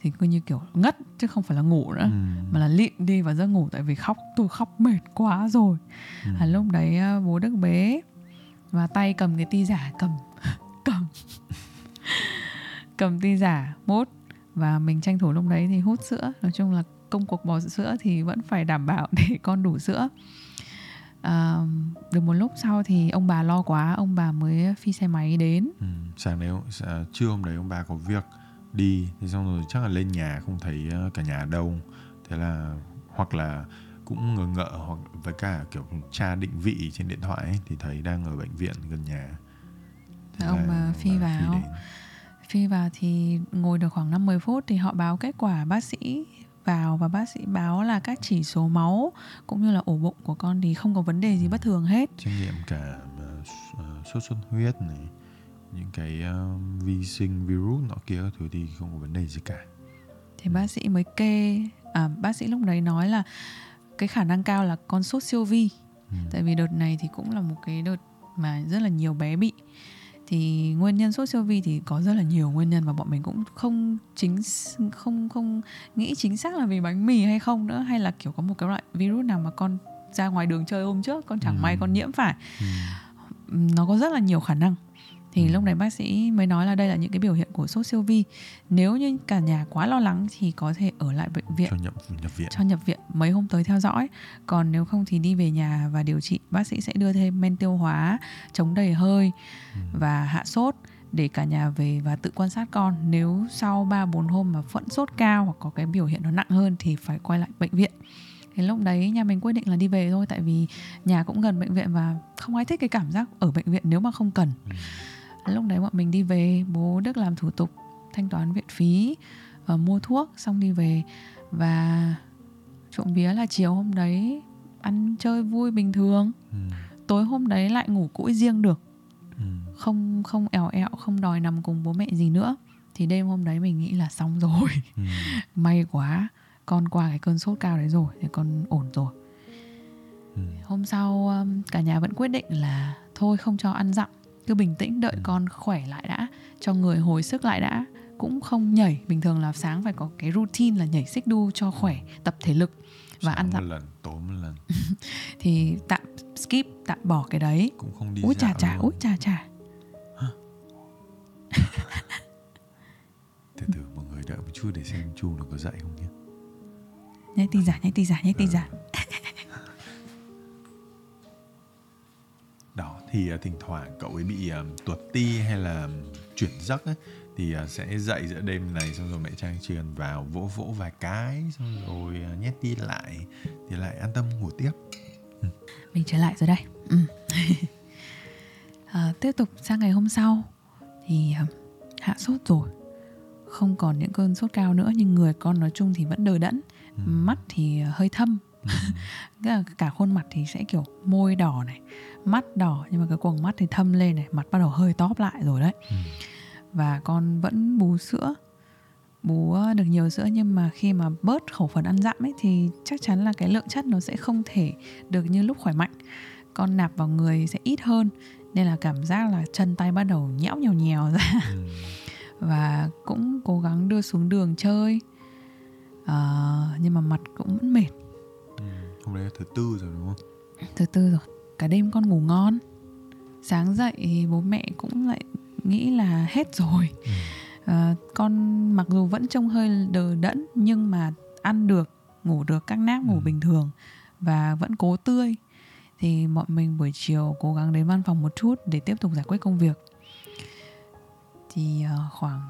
thì cứ như kiểu ngất chứ không phải là ngủ nữa Ừ. mà là lịm đi vào giấc ngủ tại vì khóc tôi khóc mệt quá rồi. Ừ. à, lúc đấy à, bố đức bế và tay cầm cái ti giả cầm cầm cầm ti giả mốt và mình tranh thủ lúc đấy thì hút sữa nói chung là công cuộc bò sữa thì vẫn phải đảm bảo để con đủ sữa à, được một lúc sau thì ông bà lo quá ông bà mới phi xe máy đến Ừ, sáng đấy à, trưa hôm đấy ông bà có việc đi thì xong rồi chắc là lên nhà không thấy ờ, cả nhà đâu thế là hoặc là cũng ngờ ngợ hoặc với cả kiểu tra định vị trên điện thoại ấy, thì thấy đang ở bệnh viện gần nhà Thế ông bà phi vào. đến. Phi vào thì ngồi được khoảng 50 phút thì họ báo kết quả bác sĩ vào và bác sĩ báo là các chỉ số máu cũng như là ổ bụng của con thì không có vấn đề gì bất thường hết. trách nhiệm cả ờ, ờ, sốt xuất huyết này những cái ờ, vi sinh virus nọ kia thứ thì không có vấn đề gì cả Thì bác sĩ mới kê à, bác sĩ lúc đấy nói là cái khả năng cao là con sốt siêu vi. ừ. Tại vì đợt này thì cũng là một cái đợt mà rất là nhiều bé bị thì nguyên nhân sốt siêu vi thì có rất là nhiều nguyên nhân và bọn mình cũng không chính không không nghĩ chính xác là vì bánh mì hay không nữa hay là kiểu có một cái loại virus nào mà con ra ngoài đường chơi hôm trước con chẳng Ừ. may con nhiễm phải Ừ. Nó có rất là nhiều khả năng thì Ừ. lúc này bác sĩ mới nói là đây là những cái biểu hiện của sốt siêu vi. Nếu như cả nhà quá lo lắng thì có thể ở lại bệnh viện cho nhập nhập viện. cho nhập viện mấy hôm tới theo dõi. Còn nếu không thì đi về nhà và điều trị. Bác sĩ sẽ đưa thêm men tiêu hóa chống đầy hơi Ừ. và hạ sốt để cả nhà về và tự quan sát con. Nếu sau 3-4 hôm mà vẫn sốt cao hoặc có cái biểu hiện nó nặng hơn thì phải quay lại bệnh viện. Thì lúc đấy nhà mình quyết định là đi về thôi tại vì nhà cũng gần bệnh viện và không ai thích cái cảm giác ở bệnh viện nếu mà không cần. Ừ. lúc đấy bọn mình đi về bố đức làm thủ tục thanh toán viện phí và mua thuốc xong đi về và trộm vía là chiều hôm đấy ăn chơi vui bình thường Ừ. tối hôm đấy lại ngủ cũi riêng được Ừ. không không èo ẹo không đòi nằm cùng bố mẹ gì nữa thì đêm hôm đấy mình nghĩ là xong rồi Ừ. may quá con qua cái cơn sốt cao đấy rồi thì con ổn rồi Ừ. hôm sau cả nhà vẫn quyết định là thôi không cho ăn dặm cứ bình tĩnh đợi Ừ. con khỏe lại đã cho người hồi sức lại đã. Cũng không nhảy bình thường là sáng phải có cái routine là nhảy xích đu cho khỏe tập thể lực và Sáng ăn dặm. lần tối một lần. Thì tạm skip tạm bỏ cái đấy. Cũng không đi ui chà chà ui chà chà. Từ từ mọi người đợi một chút để xem chu nó có dậy không nhé. Nhai tinh giả nhai tinh giả nhai tinh giả thì à, thỉnh thoảng cậu ấy bị à, tuột ti hay là chuyển giấc ấy, thì à, sẽ dậy giữa đêm này xong rồi mẹ trang truyền vào vỗ vỗ vài cái xong rồi nhét đi lại thì lại an tâm ngủ tiếp. Mình trở lại rồi đây. Ừ. à, tiếp tục sang ngày hôm sau thì hạ sốt rồi. Không còn những cơn sốt cao nữa nhưng người con nói chung thì vẫn đờ đẫn Ừ. mắt thì hơi thâm Tức là cả khuôn mặt thì sẽ kiểu môi đỏ này mắt đỏ nhưng mà cái quầng mắt thì thâm lên này mặt bắt đầu hơi tóp lại rồi đấy Ừ. và con vẫn bú sữa bú ờ, được nhiều sữa nhưng mà khi mà bớt khẩu phần ăn dặm ấy thì chắc chắn là cái lượng chất nó sẽ không thể được như lúc khỏe mạnh con nạp vào người sẽ ít hơn nên là cảm giác là chân tay bắt đầu nhẽo nhèo nhèo ra Ừ. và cũng cố gắng đưa xuống đường chơi Ờ, nhưng mà mặt cũng vẫn mệt. Hôm nay là thứ tư rồi đúng không? Thứ tư rồi. Cả đêm con ngủ ngon. Sáng dậy bố mẹ cũng lại nghĩ là hết rồi. Ừ. Ờ, con mặc dù vẫn trông hơi đờ đẫn nhưng mà ăn được ngủ được các náp ngủ Ừ. bình thường và vẫn cố tươi. Thì bọn mình buổi chiều cố gắng đến văn phòng một chút để tiếp tục giải quyết công việc. Thì ờ, khoảng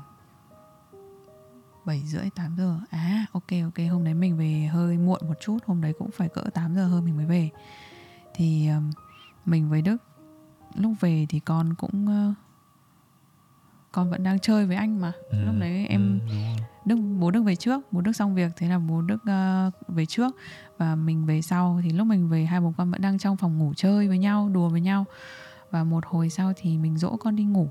7 rưỡi 8 giờ. À ok ok hôm đấy mình về hơi muộn một chút hôm đấy cũng phải cỡ 8 giờ hơn mình mới về. Thì mình với Đức lúc về thì con cũng con vẫn đang chơi với anh mà. Ừ. lúc đấy em ừ, rồi. Đức bố Đức về trước bố Đức xong việc thế là bố Đức về trước. Và mình về sau thì lúc mình về hai bố con vẫn đang trong phòng ngủ chơi với nhau đùa với nhau. Và một hồi sau thì mình dỗ con đi ngủ.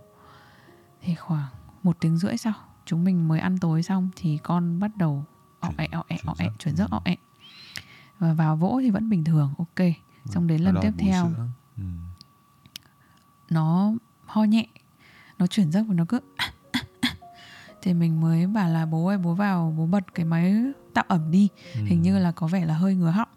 Thì khoảng một tiếng rưỡi sau chúng mình mới ăn tối xong thì con bắt đầu ọ ẹ ọ ẹ chuyển ọ ẹ giấc. chuyển giấc Ừ. ọ ẹ và vào vỗ thì vẫn bình thường ok xong đến lần tiếp theo. Ừ. nó ho nhẹ nó chuyển giấc và nó cứ thì mình mới bảo là bố ơi bố vào bố bật cái máy tạo ẩm đi Ừ. hình như là có vẻ là hơi ngứa họng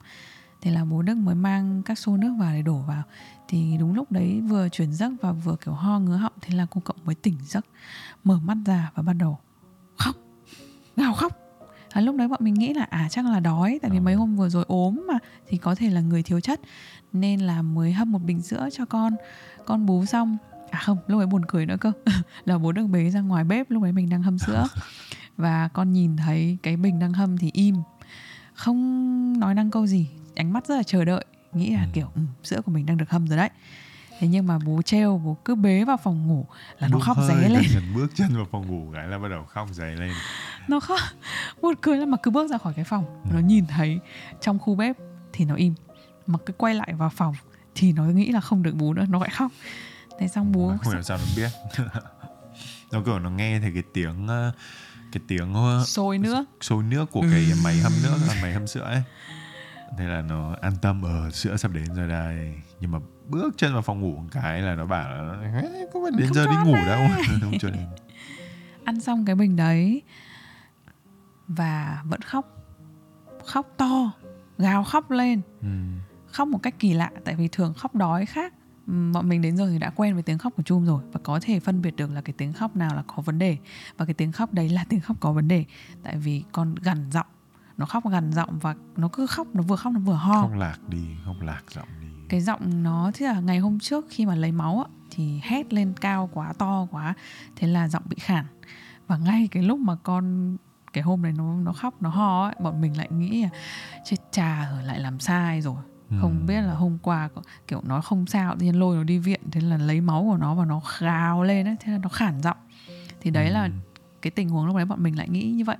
thế là bố đức mới mang các xô nước vào để đổ vào thì đúng lúc đấy vừa chuyển giấc và vừa kiểu ho ngứa họng thế là cô cậu mới tỉnh giấc mở mắt ra và bắt đầu gào khóc. À, lúc đấy bọn mình nghĩ là à chắc là đói tại vì Ờ. mấy hôm vừa rồi ốm mà thì có thể là người thiếu chất nên là mới hâm một bình sữa cho con. Con bú xong à không lúc ấy buồn cười nữa cơ là bố được bế ra ngoài bếp lúc ấy mình đang hâm sữa. Và con nhìn thấy cái bình đang hâm thì im không nói năng câu gì ánh mắt rất là chờ đợi nghĩ là Ừ. kiểu ừ, sữa của mình đang được hâm rồi đấy. Thế nhưng mà bố treo bố cứ bế vào phòng ngủ là nó Bước khóc ré lên. gần bước chân vào phòng ngủ cái là bắt đầu khóc dày lên nó khóc. Buồn cười là mà cứ bước ra khỏi cái phòng Ừ. nó nhìn thấy trong khu bếp thì nó im. Mà cứ quay lại vào phòng thì nó nghĩ là không được bú nữa nó lại khóc. Thế xong bố không hiểu sao nó biết. Nó kiểu nó nghe thấy cái tiếng ờ, cái tiếng ờ, sôi nước. sôi nước của cái máy hâm nước là máy hâm sữa ấy. Thế là nó an tâm ở sữa sắp đến rồi đây. Nhưng mà bước chân vào phòng ngủ một cái là nó bảo là "Ê, có phải đến Không giờ đi ngủ à?" đâu. Không cho đến. Ăn xong cái bình đấy và vẫn khóc. Khóc to gào khóc lên. Ừ. khóc một cách kỳ lạ tại vì thường khóc đói khác. Bọn mình đến giờ thì đã quen với tiếng khóc của Chum rồi và có thể phân biệt được là cái tiếng khóc nào là có vấn đề và cái tiếng khóc đấy là tiếng khóc có vấn đề. Tại vì con gằn giọng nó khóc gằn giọng và nó cứ khóc nó vừa khóc nó vừa ho. Không lạc đi không lạc giọng đi. Cái giọng nó thế là ngày hôm trước khi mà lấy máu á, thì hét lên cao quá to quá thế là giọng bị khản và ngay cái lúc mà con cái hôm đấy nó nó khóc nó ho ấy, bọn mình lại nghĩ là chết cha rồi lại làm sai rồi Ừ. không biết là hôm qua kiểu nó không sao tự nhiên lôi nó đi viện thế là lấy máu của nó và nó gào lên ấy thế là nó khản giọng thì đấy là Ừ. cái tình huống lúc đấy bọn mình lại nghĩ như vậy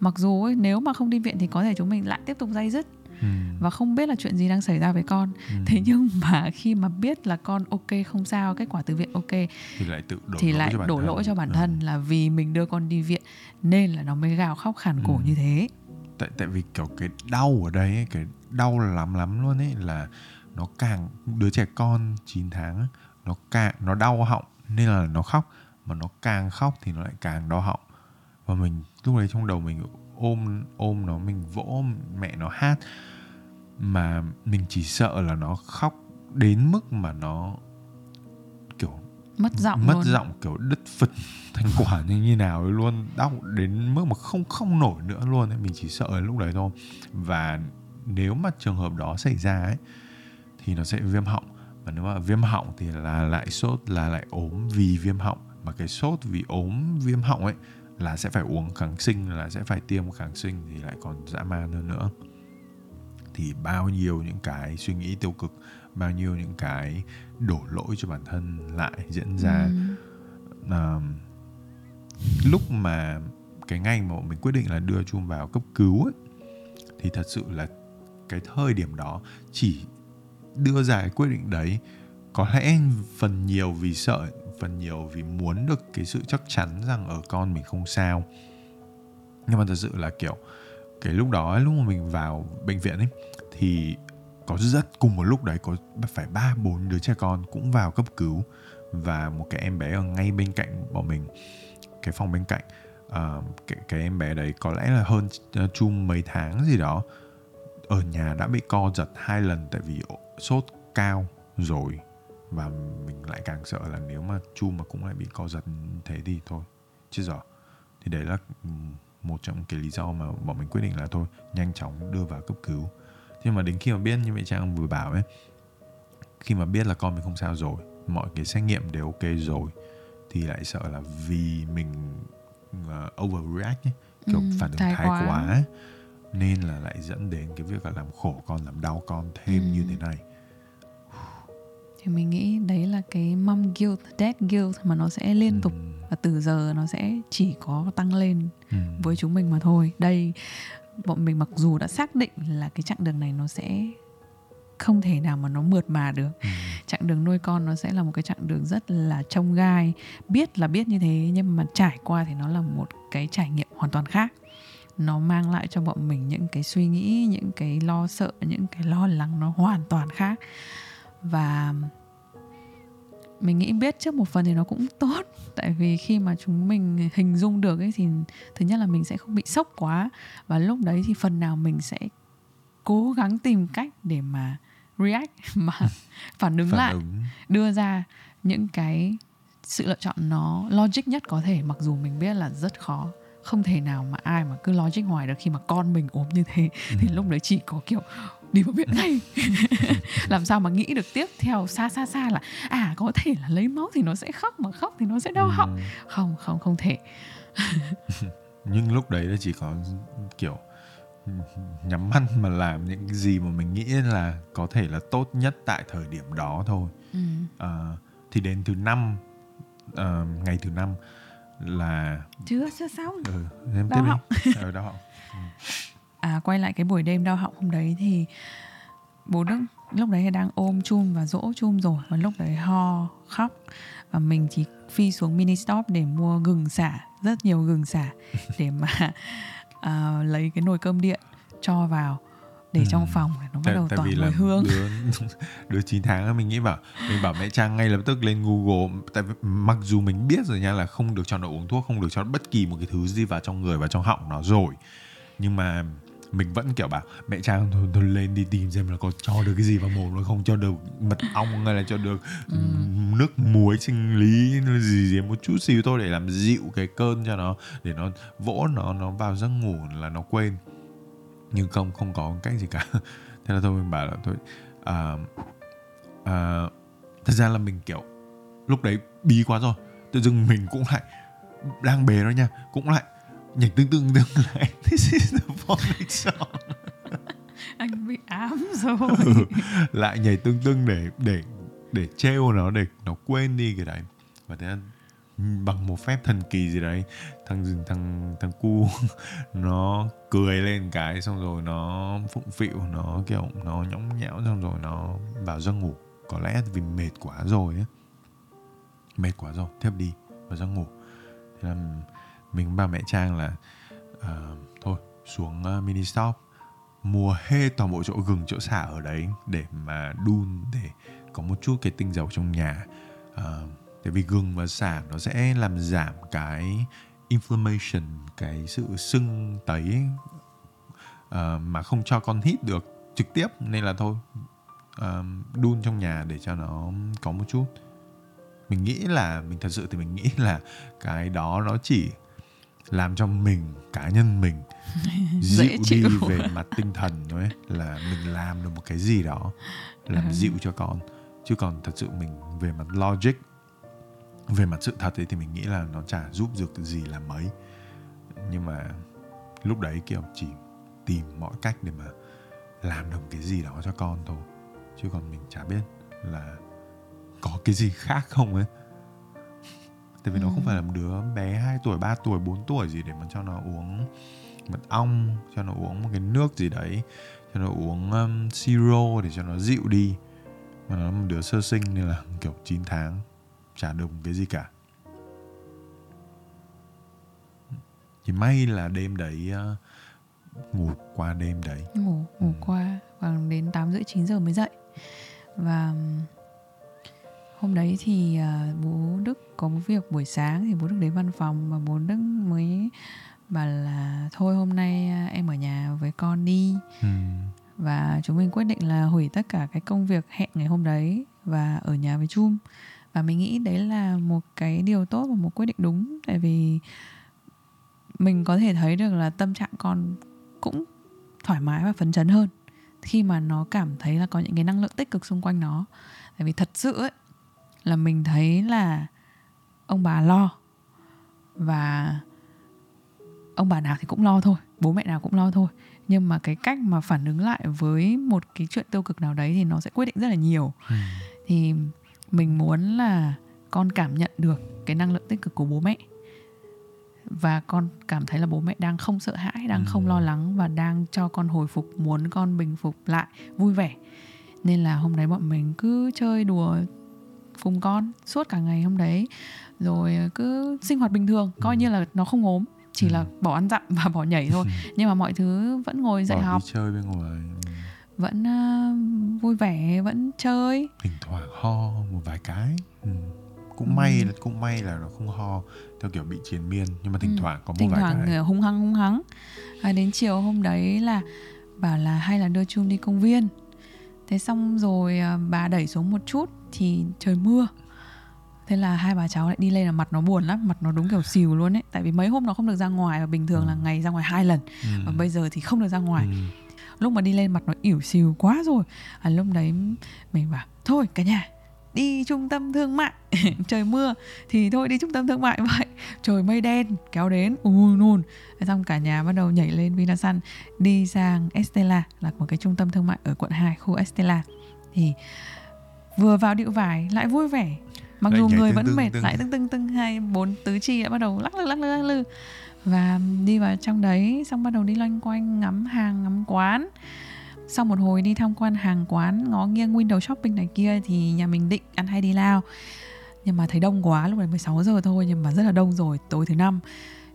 mặc dù ấy, nếu mà không đi viện thì có thể chúng mình lại tiếp tục dây dứt Ừ. và không biết là chuyện gì đang xảy ra với con Ừ. thế nhưng mà khi mà biết là con ok không sao kết quả từ viện ok thì lại tự đổ thì lỗi lại cho bản đổ thân. lỗi cho bản Ừ. thân là vì mình đưa con đi viện nên là nó mới gào khóc khản cổ Ừ. như thế tại tại vì kiểu cái đau ở đây ấy, cái đau lắm lắm luôn ấy là nó càng đứa trẻ con 9 tháng nó càng nó đau họng nên là nó khóc mà nó càng khóc thì nó lại càng đau họng và mình lúc đấy trong đầu mình ôm ôm nó mình vỗ mẹ nó hát mà mình chỉ sợ là nó khóc đến mức mà nó kiểu mất giọng mất luôn. giọng kiểu đứt phật thành quả như như nào ấy luôn đau đến mức mà không không nổi nữa luôn ấy. mình chỉ sợ lúc đấy thôi và nếu mà trường hợp đó xảy ra ấy thì nó sẽ viêm họng và nếu mà viêm họng thì là lại sốt là lại ốm vì viêm họng mà cái sốt vì ốm viêm họng ấy là sẽ phải uống kháng sinh là sẽ phải tiêm kháng sinh thì lại còn dã man hơn nữa thì bao nhiêu những cái suy nghĩ tiêu cực bao nhiêu những cái đổ lỗi cho bản thân lại diễn ra Ừ. à, lúc mà cái ngày mà mình quyết định là đưa Chum vào cấp cứu ấy, thì thật sự là cái thời điểm đó chỉ đưa ra cái quyết định đấy có lẽ phần nhiều vì sợ phần nhiều vì muốn được cái sự chắc chắn rằng ở con mình không sao nhưng mà thật sự là kiểu cái lúc đó lúc mà mình vào bệnh viện ấy thì có rất cùng một lúc đấy có phải ba bốn đứa trẻ con cũng vào cấp cứu và một cái em bé ở ngay bên cạnh bọn mình cái phòng bên cạnh. Uh, cái, cái em bé đấy có lẽ là hơn ờ, uh, chung mấy tháng gì đó ở nhà đã bị co giật hai lần tại vì sốt cao rồi và mình lại càng sợ là nếu mà chu mà cũng lại bị co giật thế thì thôi chứ giờ thì đấy là một trong cái lý do mà bọn mình quyết định là thôi nhanh chóng đưa vào cấp cứu nhưng mà đến khi mà biết như mẹ trang vừa bảo ấy khi mà biết là con mình không sao rồi mọi cái xét nghiệm đều ok rồi thì lại sợ là vì mình uh, overreact ấy, kiểu Ừ, phản ứng thái thái quá. quá, nên là lại dẫn đến cái việc là làm khổ con làm đau con thêm Ừ. như thế này thì mình nghĩ đấy là cái mom guilt, dad guilt mà nó sẽ liên tục Ừm, và từ giờ nó sẽ chỉ có tăng lên ừm, với chúng mình mà thôi. Đây bọn mình mặc dù đã xác định là cái chặng đường này nó sẽ không thể nào mà nó mượt mà được. ừm, Chặng đường nuôi con nó sẽ là một cái chặng đường rất là trông gai. Biết là biết như thế nhưng mà trải qua thì nó là một cái trải nghiệm hoàn toàn khác. Nó mang lại cho bọn mình những cái suy nghĩ, những cái lo sợ, những cái lo lắng nó hoàn toàn khác. Và mình nghĩ biết trước một phần thì nó cũng tốt. Tại vì khi mà chúng mình hình dung được ấy thì thứ nhất là mình sẽ không bị sốc quá. Và lúc đấy thì phần nào mình sẽ cố gắng tìm cách để mà react mà phản ứng phản lại ứng. đưa ra những cái sự lựa chọn nó logic nhất có thể. Mặc dù mình biết là rất khó. Không thể nào mà ai mà cứ logic hoài được khi mà con mình ốm như thế. Thì lúc đấy chỉ có kiểu đi vào viện ngay. Làm sao mà nghĩ được tiếp theo xa xa xa là à có thể là lấy máu thì nó sẽ khóc mà khóc thì nó sẽ đau họng. Ừm, không không không thể. Nhưng lúc đấy là chỉ có kiểu nhắm mắt mà làm những gì mà mình nghĩ là có thể là tốt nhất tại thời điểm đó thôi. Ừ. Ờ, thì đến thứ năm ờ, ngày thứ năm là chưa chưa xong. Ừ, em Đau tiếp họng. đi ừ, đau họng à quay lại cái buổi đêm đau họng hôm đấy thì bố đức lúc đấy đang ôm chum và dỗ chum rồi. Và lúc đấy ho khóc. Và mình chỉ phi xuống mini stop để mua gừng xả rất nhiều gừng xả để mà à, lấy cái nồi cơm điện cho vào để Ừ. trong phòng. Nó bắt đầu tại tỏa mùi hương. đứa đứa 9 tháng mình nghĩ bảo mình bảo mẹ Trang ngay lập tức lên Google. Tại vì mặc dù mình biết rồi nha là không được cho nó uống thuốc không được cho bất kỳ một cái thứ gì vào trong người và trong họng nó rồi. Nhưng mà mình vẫn kiểu bảo mẹ Trang thôi, thôi lên đi tìm xem là có cho được cái gì vào mồm nó không cho được mật ong hay là cho được Ừ. nước muối sinh lý gì gì một chút xíu thôi để làm dịu cái cơn cho nó để nó vỗ nó nó vào giấc ngủ là nó quên nhưng không không có cách gì cả thế là thôi mình bảo là thôi à, à, thật ra là mình kiểu lúc đấy bí quá rồi tự dưng mình cũng lại đang bế nó nha cũng lại nhảy tương tương tương lại. This is the falling song. Anh bị ám rồi. Ừ, lại nhảy tương tương để để để trêu nó để nó quên đi cái đấy. Và thế bằng một phép thần kỳ gì đấy thằng thằng thằng cu nó cười lên cái xong rồi nó phụng phịu nó kiểu nó nhõng nhẽo xong rồi nó vào giấc ngủ. Có lẽ vì mệt quá rồi ấy. Mệt quá rồi thiếp đi vào giấc ngủ. Thế là mình bảo mẹ trang là uh, thôi xuống uh, mini shop mua hết toàn bộ chỗ gừng chỗ xả ở đấy để mà đun để có một chút cái tinh dầu trong nhà. Uh, tại vì gừng và xả nó sẽ làm giảm cái inflammation cái sự sưng tấy ấy, mà không cho con hít được trực tiếp. Nên là thôi uh, đun trong nhà để cho nó có một chút. Mình nghĩ là mình thật sự thì mình nghĩ là cái đó nó chỉ làm cho mình cá nhân mình dịu đi chịu. về mặt tinh thần thôi ấy. là mình làm được một cái gì đó làm Ừ. dịu cho con chứ còn thật sự mình về mặt logic về mặt sự thật ấy, thì mình nghĩ là nó chả giúp được gì là mấy nhưng mà lúc đấy kiểu chỉ tìm mọi cách để mà làm được cái gì đó cho con thôi chứ còn mình chả biết là có cái gì khác không ấy tại vì nó Ừ. không phải là một đứa bé 2 tuổi 3 tuổi 4 tuổi gì để mà cho nó uống mật ong cho nó uống một cái nước gì đấy cho nó uống um, siro để cho nó dịu đi mà nó là một đứa sơ sinh nên là kiểu 9 tháng chả được cái gì cả thì may là đêm đấy uh, ngủ qua đêm đấy ngủ ngủ Ừ. qua và đến 8 rưỡi 9 giờ mới dậy và hôm đấy thì à, bố Đức có một việc buổi sáng thì bố Đức đến văn phòng và bố Đức mới bảo là thôi hôm nay à, em ở nhà với con đi. Ừ. và chúng mình quyết định là hủy tất cả cái công việc hẹn ngày hôm đấy và ở nhà với Chum và mình nghĩ đấy là một cái điều tốt và một quyết định đúng tại vì mình có thể thấy được là tâm trạng con cũng thoải mái và phấn chấn hơn khi mà nó cảm thấy là có những cái năng lượng tích cực xung quanh nó. Tại vì thật sự ấy là mình thấy là ông bà lo. Và ông bà nào thì cũng lo thôi bố mẹ nào cũng lo thôi. Nhưng mà cái cách mà phản ứng lại với một cái chuyện tiêu cực nào đấy thì nó sẽ quyết định rất là nhiều. Ừ. thì mình muốn là con cảm nhận được cái năng lượng tích cực của bố mẹ. Và con cảm thấy là bố mẹ đang không sợ hãi đang không Ừ. lo lắng và đang cho con hồi phục muốn con bình phục lại vui vẻ. Nên là hôm đấy bọn mình cứ chơi đùa cùng con suốt cả ngày hôm đấy rồi cứ sinh hoạt bình thường coi Ừ. như là nó không ốm chỉ Ừ. là bỏ ăn dặm và bỏ nhảy thôi nhưng mà mọi thứ vẫn ngồi dạy Bỏ học đi chơi bên ngoài ừ. vẫn ờ, vui vẻ vẫn chơi thỉnh thoảng ho một vài cái ừ. cũng Ừ. may là cũng may là nó không ho theo kiểu bị triền miên nhưng mà thỉnh Ừ. thoảng có một thỉnh vài thoảng cái ờ, hung hăng hung hăng à, đến chiều hôm đấy là bảo là hay là đưa chum đi công viên thế xong rồi à, bà đẩy xuống một chút thì trời mưa thế là hai bà cháu lại đi lên là mặt nó buồn lắm mặt nó đúng kiểu xìu luôn ấy tại vì mấy hôm nó không được ra ngoài và bình thường là Ừ. ngày ra ngoài hai lần ừ. và bây giờ thì không được ra ngoài ừ. lúc mà đi lên mặt nó ỉu xìu quá rồi à, lúc đấy mình bảo thôi cả nhà đi trung tâm thương mại. Trời mưa thì thôi đi trung tâm thương mại vậy. Trời mây đen kéo đến. Nôn Thế xong cả nhà bắt đầu nhảy lên Vinasun. Đi sang Estela là một cái trung tâm thương mại ở quận 2 khu Estela thì vừa vào điệu vải lại vui vẻ. Mặc Lại dù người vẫn tưng mệt tưng. lại tưng tưng tưng hai bốn tứ chi đã bắt đầu lắc lư lắc lư lắc lư. Và đi vào trong đấy xong bắt đầu đi loanh quanh ngắm hàng ngắm quán sau một hồi đi tham quan hàng quán ngó nghiêng window shopping này kia thì nhà mình định ăn hay đi lao. Nhưng mà thấy đông quá lúc này 16 giờ thôi nhưng mà rất là đông rồi tối thứ năm.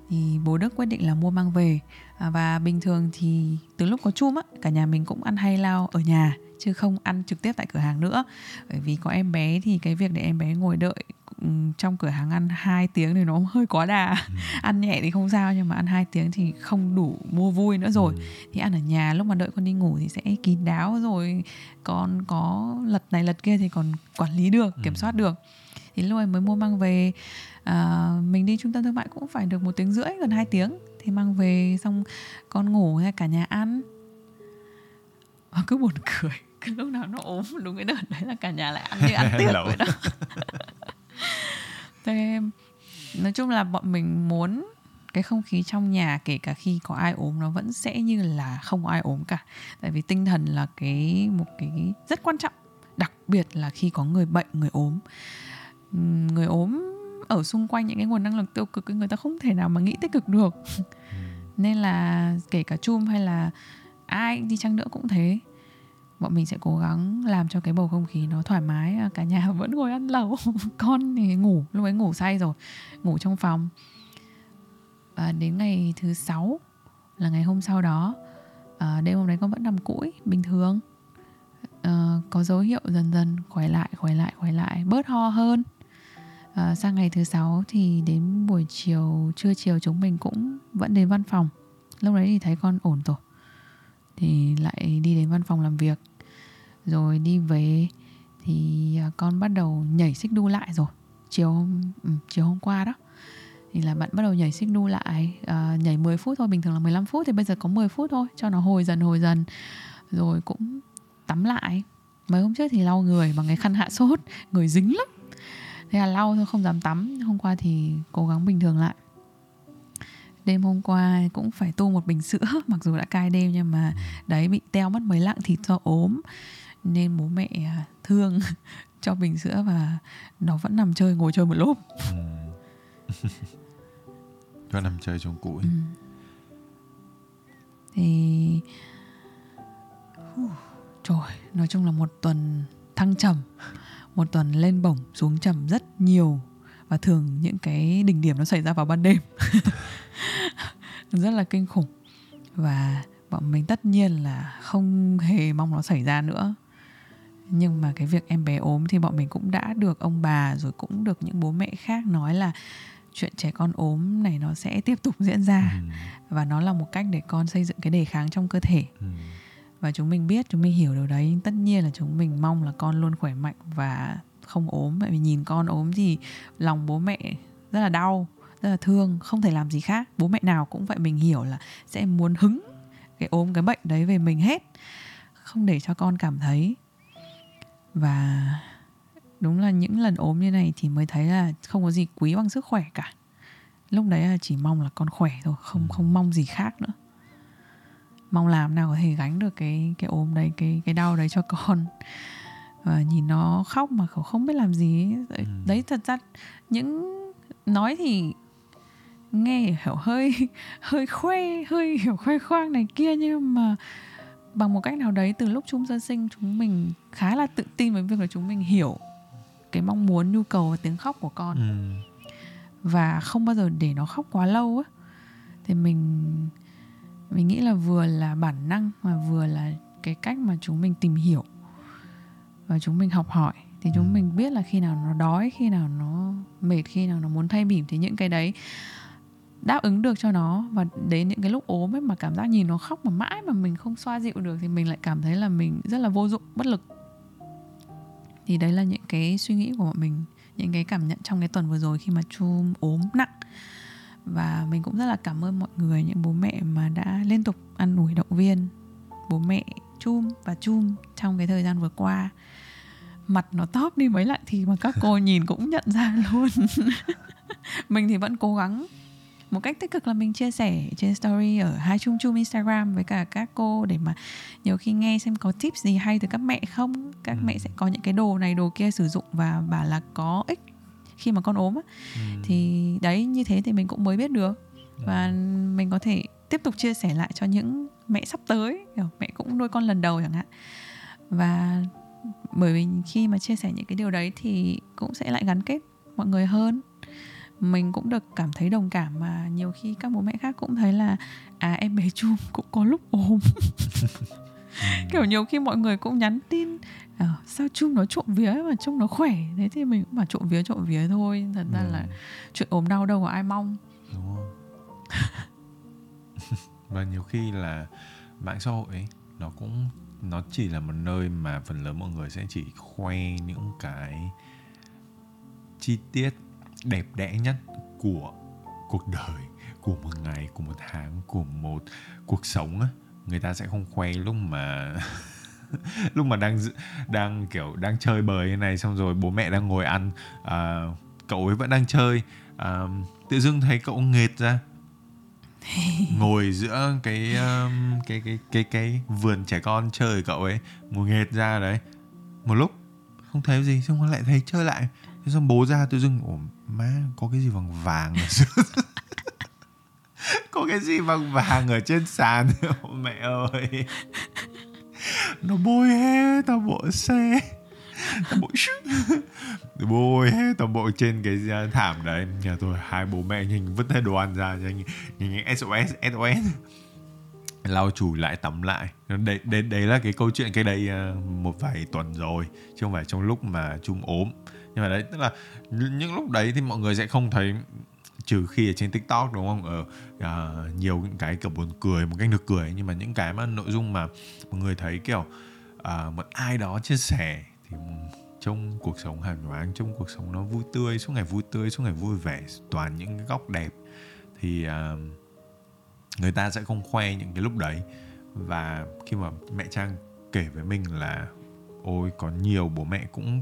Thì bố Đức quyết định là mua mang về. À, và bình thường thì từ lúc có chum á cả nhà mình cũng ăn hay lao ở nhà chứ không ăn trực tiếp tại cửa hàng nữa. Bởi vì có em bé thì cái việc để em bé ngồi đợi trong cửa hàng ăn 2 tiếng thì nó hơi quá đà. Ăn nhẹ thì không sao nhưng mà ăn 2 tiếng thì không đủ mua vui nữa rồi. Ừ. thì ăn ở nhà lúc mà đợi con đi ngủ thì sẽ kín đáo rồi con có lật này lật kia thì còn quản lý được kiểm Ừ. soát được. Thì lúc ấy mới mua mang về à, mình đi trung tâm thương mại cũng phải được một tiếng rưỡi gần 2 tiếng. Thì mang về xong con ngủ hay cả nhà ăn. À, cứ buồn cười cứ lúc nào nó ốm đúng cái đợt đấy là cả nhà lại ăn như ăn tiệc vậy đó thế nói chung là bọn mình muốn cái không khí trong nhà kể cả khi có ai ốm nó vẫn sẽ như là không có ai ốm cả. Tại vì tinh thần là cái một cái rất quan trọng. Đặc biệt là khi có người bệnh người ốm. Người ốm ở xung quanh những cái nguồn năng lượng tiêu cực người ta không thể nào mà nghĩ tích cực được. Nên là kể cả chum hay là ai đi chăng nữa cũng thế bọn mình sẽ cố gắng làm cho cái bầu không khí nó thoải mái. À, cả nhà vẫn ngồi ăn lẩu. Con thì ngủ lúc ấy ngủ say rồi ngủ trong phòng. Và đến ngày thứ sáu là ngày hôm sau đó à, đêm hôm đấy con vẫn nằm cũi bình thường. À, có dấu hiệu dần dần khỏe lại khỏe lại khỏe lại bớt ho hơn. À, sang ngày thứ sáu thì đến buổi chiều trưa chiều chúng mình cũng vẫn đến văn phòng. Lúc đấy thì thấy con ổn rồi thì lại đi đến văn phòng làm việc. Rồi đi về thì à, con bắt đầu nhảy xích đu lại rồi. Chiều hôm ừ, chiều hôm qua đó thì là bạn bắt đầu nhảy xích đu lại à, nhảy 10 phút thôi bình thường là 15 phút thì bây giờ có 10 phút thôi cho nó hồi dần hồi dần. Rồi cũng tắm lại. Mấy hôm trước thì lau người bằng cái khăn hạ sốt người dính lắm. Thế là lau thôi không dám tắm. Hôm qua thì cố gắng bình thường lại đêm hôm qua cũng phải tu một bình sữa mặc dù đã cai đêm nhưng mà đấy bị teo mất mấy lạng thịt do ốm. Nên bố mẹ à, thương cho bình sữa và nó vẫn nằm chơi ngồi chơi một lúc. Ừ. cho nằm chơi trong củi ừ. thì trời nói chung là một tuần thăng trầm một tuần lên bổng xuống trầm rất nhiều và thường những cái đỉnh điểm nó xảy ra vào ban đêm rất là kinh khủng. Và bọn mình tất nhiên là không hề mong nó xảy ra nữa. Nhưng mà cái việc em bé ốm thì bọn mình cũng đã được ông bà rồi cũng được những bố mẹ khác nói là chuyện trẻ con ốm này nó sẽ tiếp tục diễn ra. Ừ. và nó là một cách để con xây dựng cái đề kháng trong cơ thể. Ừ. và chúng mình biết chúng mình hiểu điều đấy. Tất nhiên là chúng mình mong là con luôn khỏe mạnh và không ốm. Bởi vì nhìn con ốm thì lòng bố mẹ rất là đau rất là thương không thể làm gì khác. Bố mẹ nào cũng vậy mình hiểu là sẽ muốn hứng cái ốm cái bệnh đấy về mình hết. Không để cho con cảm thấy. Và đúng là những lần ốm như này thì mới thấy là không có gì quý bằng sức khỏe cả. Lúc đấy là chỉ mong là con khỏe thôi không ừ. không mong gì khác nữa. Mong làm nào có thể gánh được cái cái ốm đấy cái cái đau đấy cho con. Và nhìn nó khóc mà không không biết làm gì đấy, ừ. đấy thật ra những nói thì nghe hiểu hơi hơi khoe hơi hiểu khoe khoang này kia nhưng mà bằng một cách nào đấy từ lúc chúng sơ sinh chúng mình khá là tự tin với việc là chúng mình hiểu cái mong muốn nhu cầu và tiếng khóc của con ừ. và không bao giờ để nó khóc quá lâu á thì mình mình nghĩ là vừa là bản năng mà vừa là cái cách mà chúng mình tìm hiểu và chúng mình học hỏi thì chúng ừ. mình biết là khi nào nó đói khi nào nó mệt khi nào nó muốn thay bỉm thì những cái đấy đáp ứng được cho nó và đến những cái lúc ốm ấy mà cảm giác nhìn nó khóc mà mãi mà mình không xoa dịu được thì mình lại cảm thấy là mình rất là vô dụng bất lực. Thì đấy là những cái suy nghĩ của bọn mình những cái cảm nhận trong cái tuần vừa rồi khi mà chum ốm nặng. Và mình cũng rất là cảm ơn mọi người những bố mẹ mà đã liên tục ăn ủi động viên bố mẹ chum và chum trong cái thời gian vừa qua. Mặt nó tóp đi mấy lại thì mà các cô nhìn cũng nhận ra luôn. Mình thì vẫn cố gắng một cách tích cực là mình chia sẻ trên story ở hai chung chung Instagram với cả các cô để mà nhiều khi nghe xem có tips gì hay từ các mẹ không các ừ. mẹ sẽ có những cái đồ này đồ kia sử dụng và bảo là có ích khi mà con ốm á ừ. thì đấy như thế thì mình cũng mới biết được và ừ. mình có thể tiếp tục chia sẻ lại cho những mẹ sắp tới mẹ cũng nuôi con lần đầu chẳng hạn và bởi vì khi mà chia sẻ những cái điều đấy thì cũng sẽ lại gắn kết mọi người hơn mình cũng được cảm thấy đồng cảm mà nhiều khi các bố mẹ khác cũng thấy là à em bé chum cũng có lúc ốm. Kiểu nhiều khi mọi người cũng nhắn tin à, sao chung nó trộm vía mà chung nó khỏe? Thế thì mình cũng bảo trộm vía trộm vía thôi. Thật ra ừ. là chuyện ốm đau đâu có ai mong. Đúng không? Và nhiều khi là mạng xã hội ấy, nó cũng nó chỉ là một nơi mà phần lớn mọi người sẽ chỉ khoe những cái chi tiết đẹp đẽ nhất của cuộc đời của một ngày của một tháng của một cuộc sống á. Người ta sẽ không khoe lúc mà lúc mà đang đang kiểu đang chơi bời như này xong rồi bố mẹ đang ngồi ăn à, cậu ấy vẫn đang chơi. À, tự dưng thấy cậu nghệt ra. Ngồi giữa cái um, cái cái cái cái vườn trẻ con chơi cậu ấy ngồi nghệt ra đấy. Một lúc không thấy gì xong lại thấy chơi lại. Thế xong bố ra tự dưng ủa má có cái gì bằng vàng ở có cái gì bằng vàng ở trên sàn? Mẹ ơi. Nó bôi hết tao bộ xe. Tao bộ bôi hết toàn bộ trên cái à, thảm đấy. Nhà tôi hai bố mẹ nhìn vứt hết đồ ăn ra nhìn, nhìn sos sos lau chùi lại tắm lại. Đấy, đấy, đấy là cái câu chuyện cái đây à, một vài tuần rồi. Chứ không phải trong lúc mà chung ốm nhưng mà đấy tức là những lúc đấy thì mọi người sẽ không thấy trừ khi ở trên tiktok đúng không? Ở uh, nhiều những cái kiểu buồn cười một cách được cười nhưng mà những cái mà nội dung mà mọi người thấy kiểu uh, một ai đó chia sẻ thì ừ, trong cuộc sống hàn hoáng trong cuộc sống nó vui tươi suốt ngày vui tươi suốt ngày vui vẻ toàn những cái góc đẹp thì uh, người ta sẽ không khoe những cái lúc đấy. Và khi mà mẹ trang kể với mình là ôi có nhiều bố mẹ cũng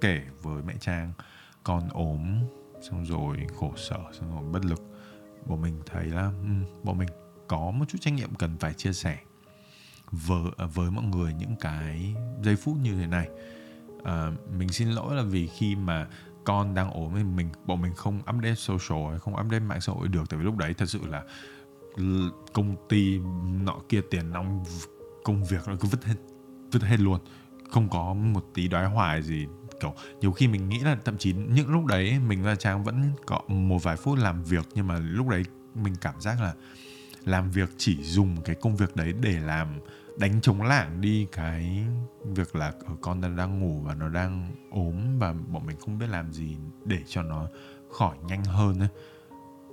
kể với mẹ trang. Con ốm xong rồi khổ sở xong rồi bất lực. Bọn mình thấy là um, bọn mình có một chút trách nhiệm cần phải chia sẻ với à, với mọi người những cái giây phút như thế này. À, mình xin lỗi là vì khi mà con đang ốm thì mình bọn mình không update social hay không update mạng xã hội được tại vì lúc đấy thật sự là công ty nọ kia tiền nong công việc nó cứ vứt hết vứt hết luôn. Không có một tí đoái hoài gì kiểu nhiều khi mình nghĩ là thậm chí những lúc đấy mình và trang vẫn có một vài phút làm việc nhưng mà lúc đấy mình cảm giác là làm việc chỉ dùng cái công việc đấy để làm đánh chống lảng đi cái việc là ờ, con đang, đang ngủ và nó đang ốm và bọn mình không biết làm gì để cho nó khỏi nhanh hơn ấy.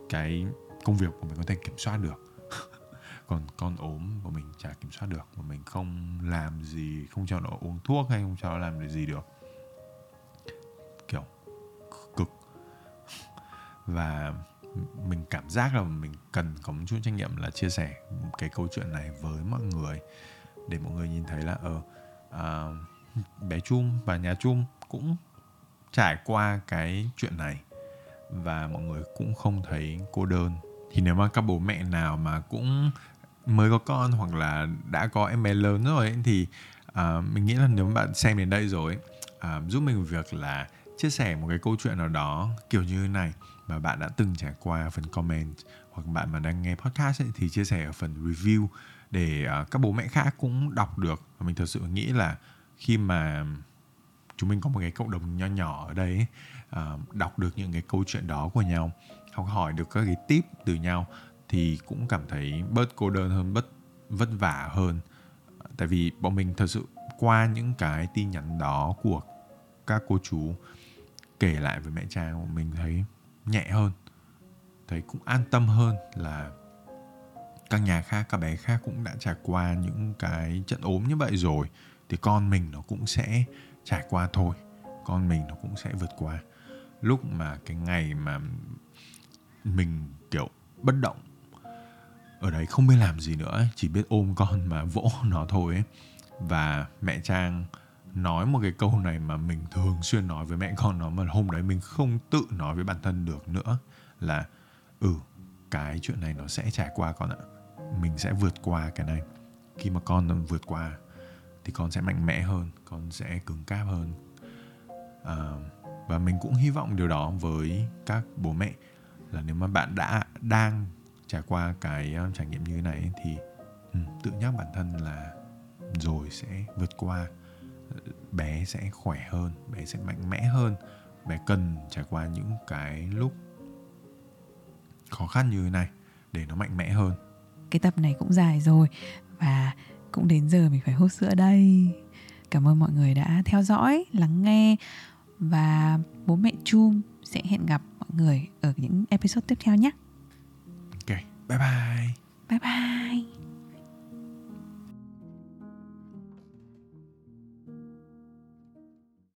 cái công việc của mình có thể kiểm soát được. Còn con ốm của mình chả kiểm soát được. Mà mình không làm gì không cho nó uống thuốc hay không cho nó làm gì được. Và mình cảm giác là mình cần có một chút trách nhiệm là chia sẻ cái câu chuyện này với mọi người. Để mọi người nhìn thấy là ở uh, bé Chum và nhà Chum cũng trải qua cái chuyện này. Và mọi người cũng không thấy cô đơn. Thì nếu mà các bố mẹ nào mà cũng mới có con hoặc là đã có em bé lớn rồi ấy, thì uh, mình nghĩ là nếu bạn xem đến đây rồi uh, giúp mình việc là chia sẻ một cái câu chuyện nào đó kiểu như thế này mà bạn đã từng trải qua phần comment hoặc bạn mà đang nghe podcast ấy, thì chia sẻ ở phần review để uh, các bố mẹ khác cũng đọc được. Và mình thật sự nghĩ là khi mà chúng mình có một cái cộng đồng nho nhỏ ở đây uh, đọc được những cái câu chuyện đó của nhau học hỏi được các cái tip từ nhau thì cũng cảm thấy bớt cô đơn hơn bớt vất vả hơn. Tại vì bọn mình thật sự qua những cái tin nhắn đó của các cô chú kể lại với mẹ cha của mình thấy nhẹ hơn. Thấy cũng an tâm hơn là các nhà khác, các bé khác cũng đã trải qua những cái trận ốm như vậy rồi. Thì con mình nó cũng sẽ trải qua thôi. Con mình nó cũng sẽ vượt qua. Lúc mà cái ngày mà mình, kiểu, bất động ở đấy không biết làm gì nữa chỉ biết ôm con mà vỗ nó thôi ấy. và mẹ trang nói một cái câu này mà mình thường xuyên nói với mẹ con nó mà hôm đấy mình không tự nói với bản thân được nữa là ừ cái chuyện này nó sẽ trải qua con ạ. Mình sẽ vượt qua cái này. Khi mà con vượt qua thì con sẽ mạnh mẽ hơn con sẽ cứng cáp hơn. À, và mình cũng hy vọng điều đó với các bố mẹ là nếu mà bạn đã đang trải qua cái uh, trải nghiệm như thế này thì um, tự nhắc bản thân là rồi sẽ vượt qua bé sẽ khỏe hơn bé sẽ mạnh mẽ hơn. Bé cần trải qua những cái lúc khó khăn như thế này để nó mạnh mẽ hơn. Cái tập này cũng dài rồi và cũng đến giờ mình phải hút sữa đây. Cảm ơn mọi người đã theo dõi lắng nghe và bố mẹ chum sẽ hẹn gặp mọi người ở những episode tiếp theo nhé. Ok bye bye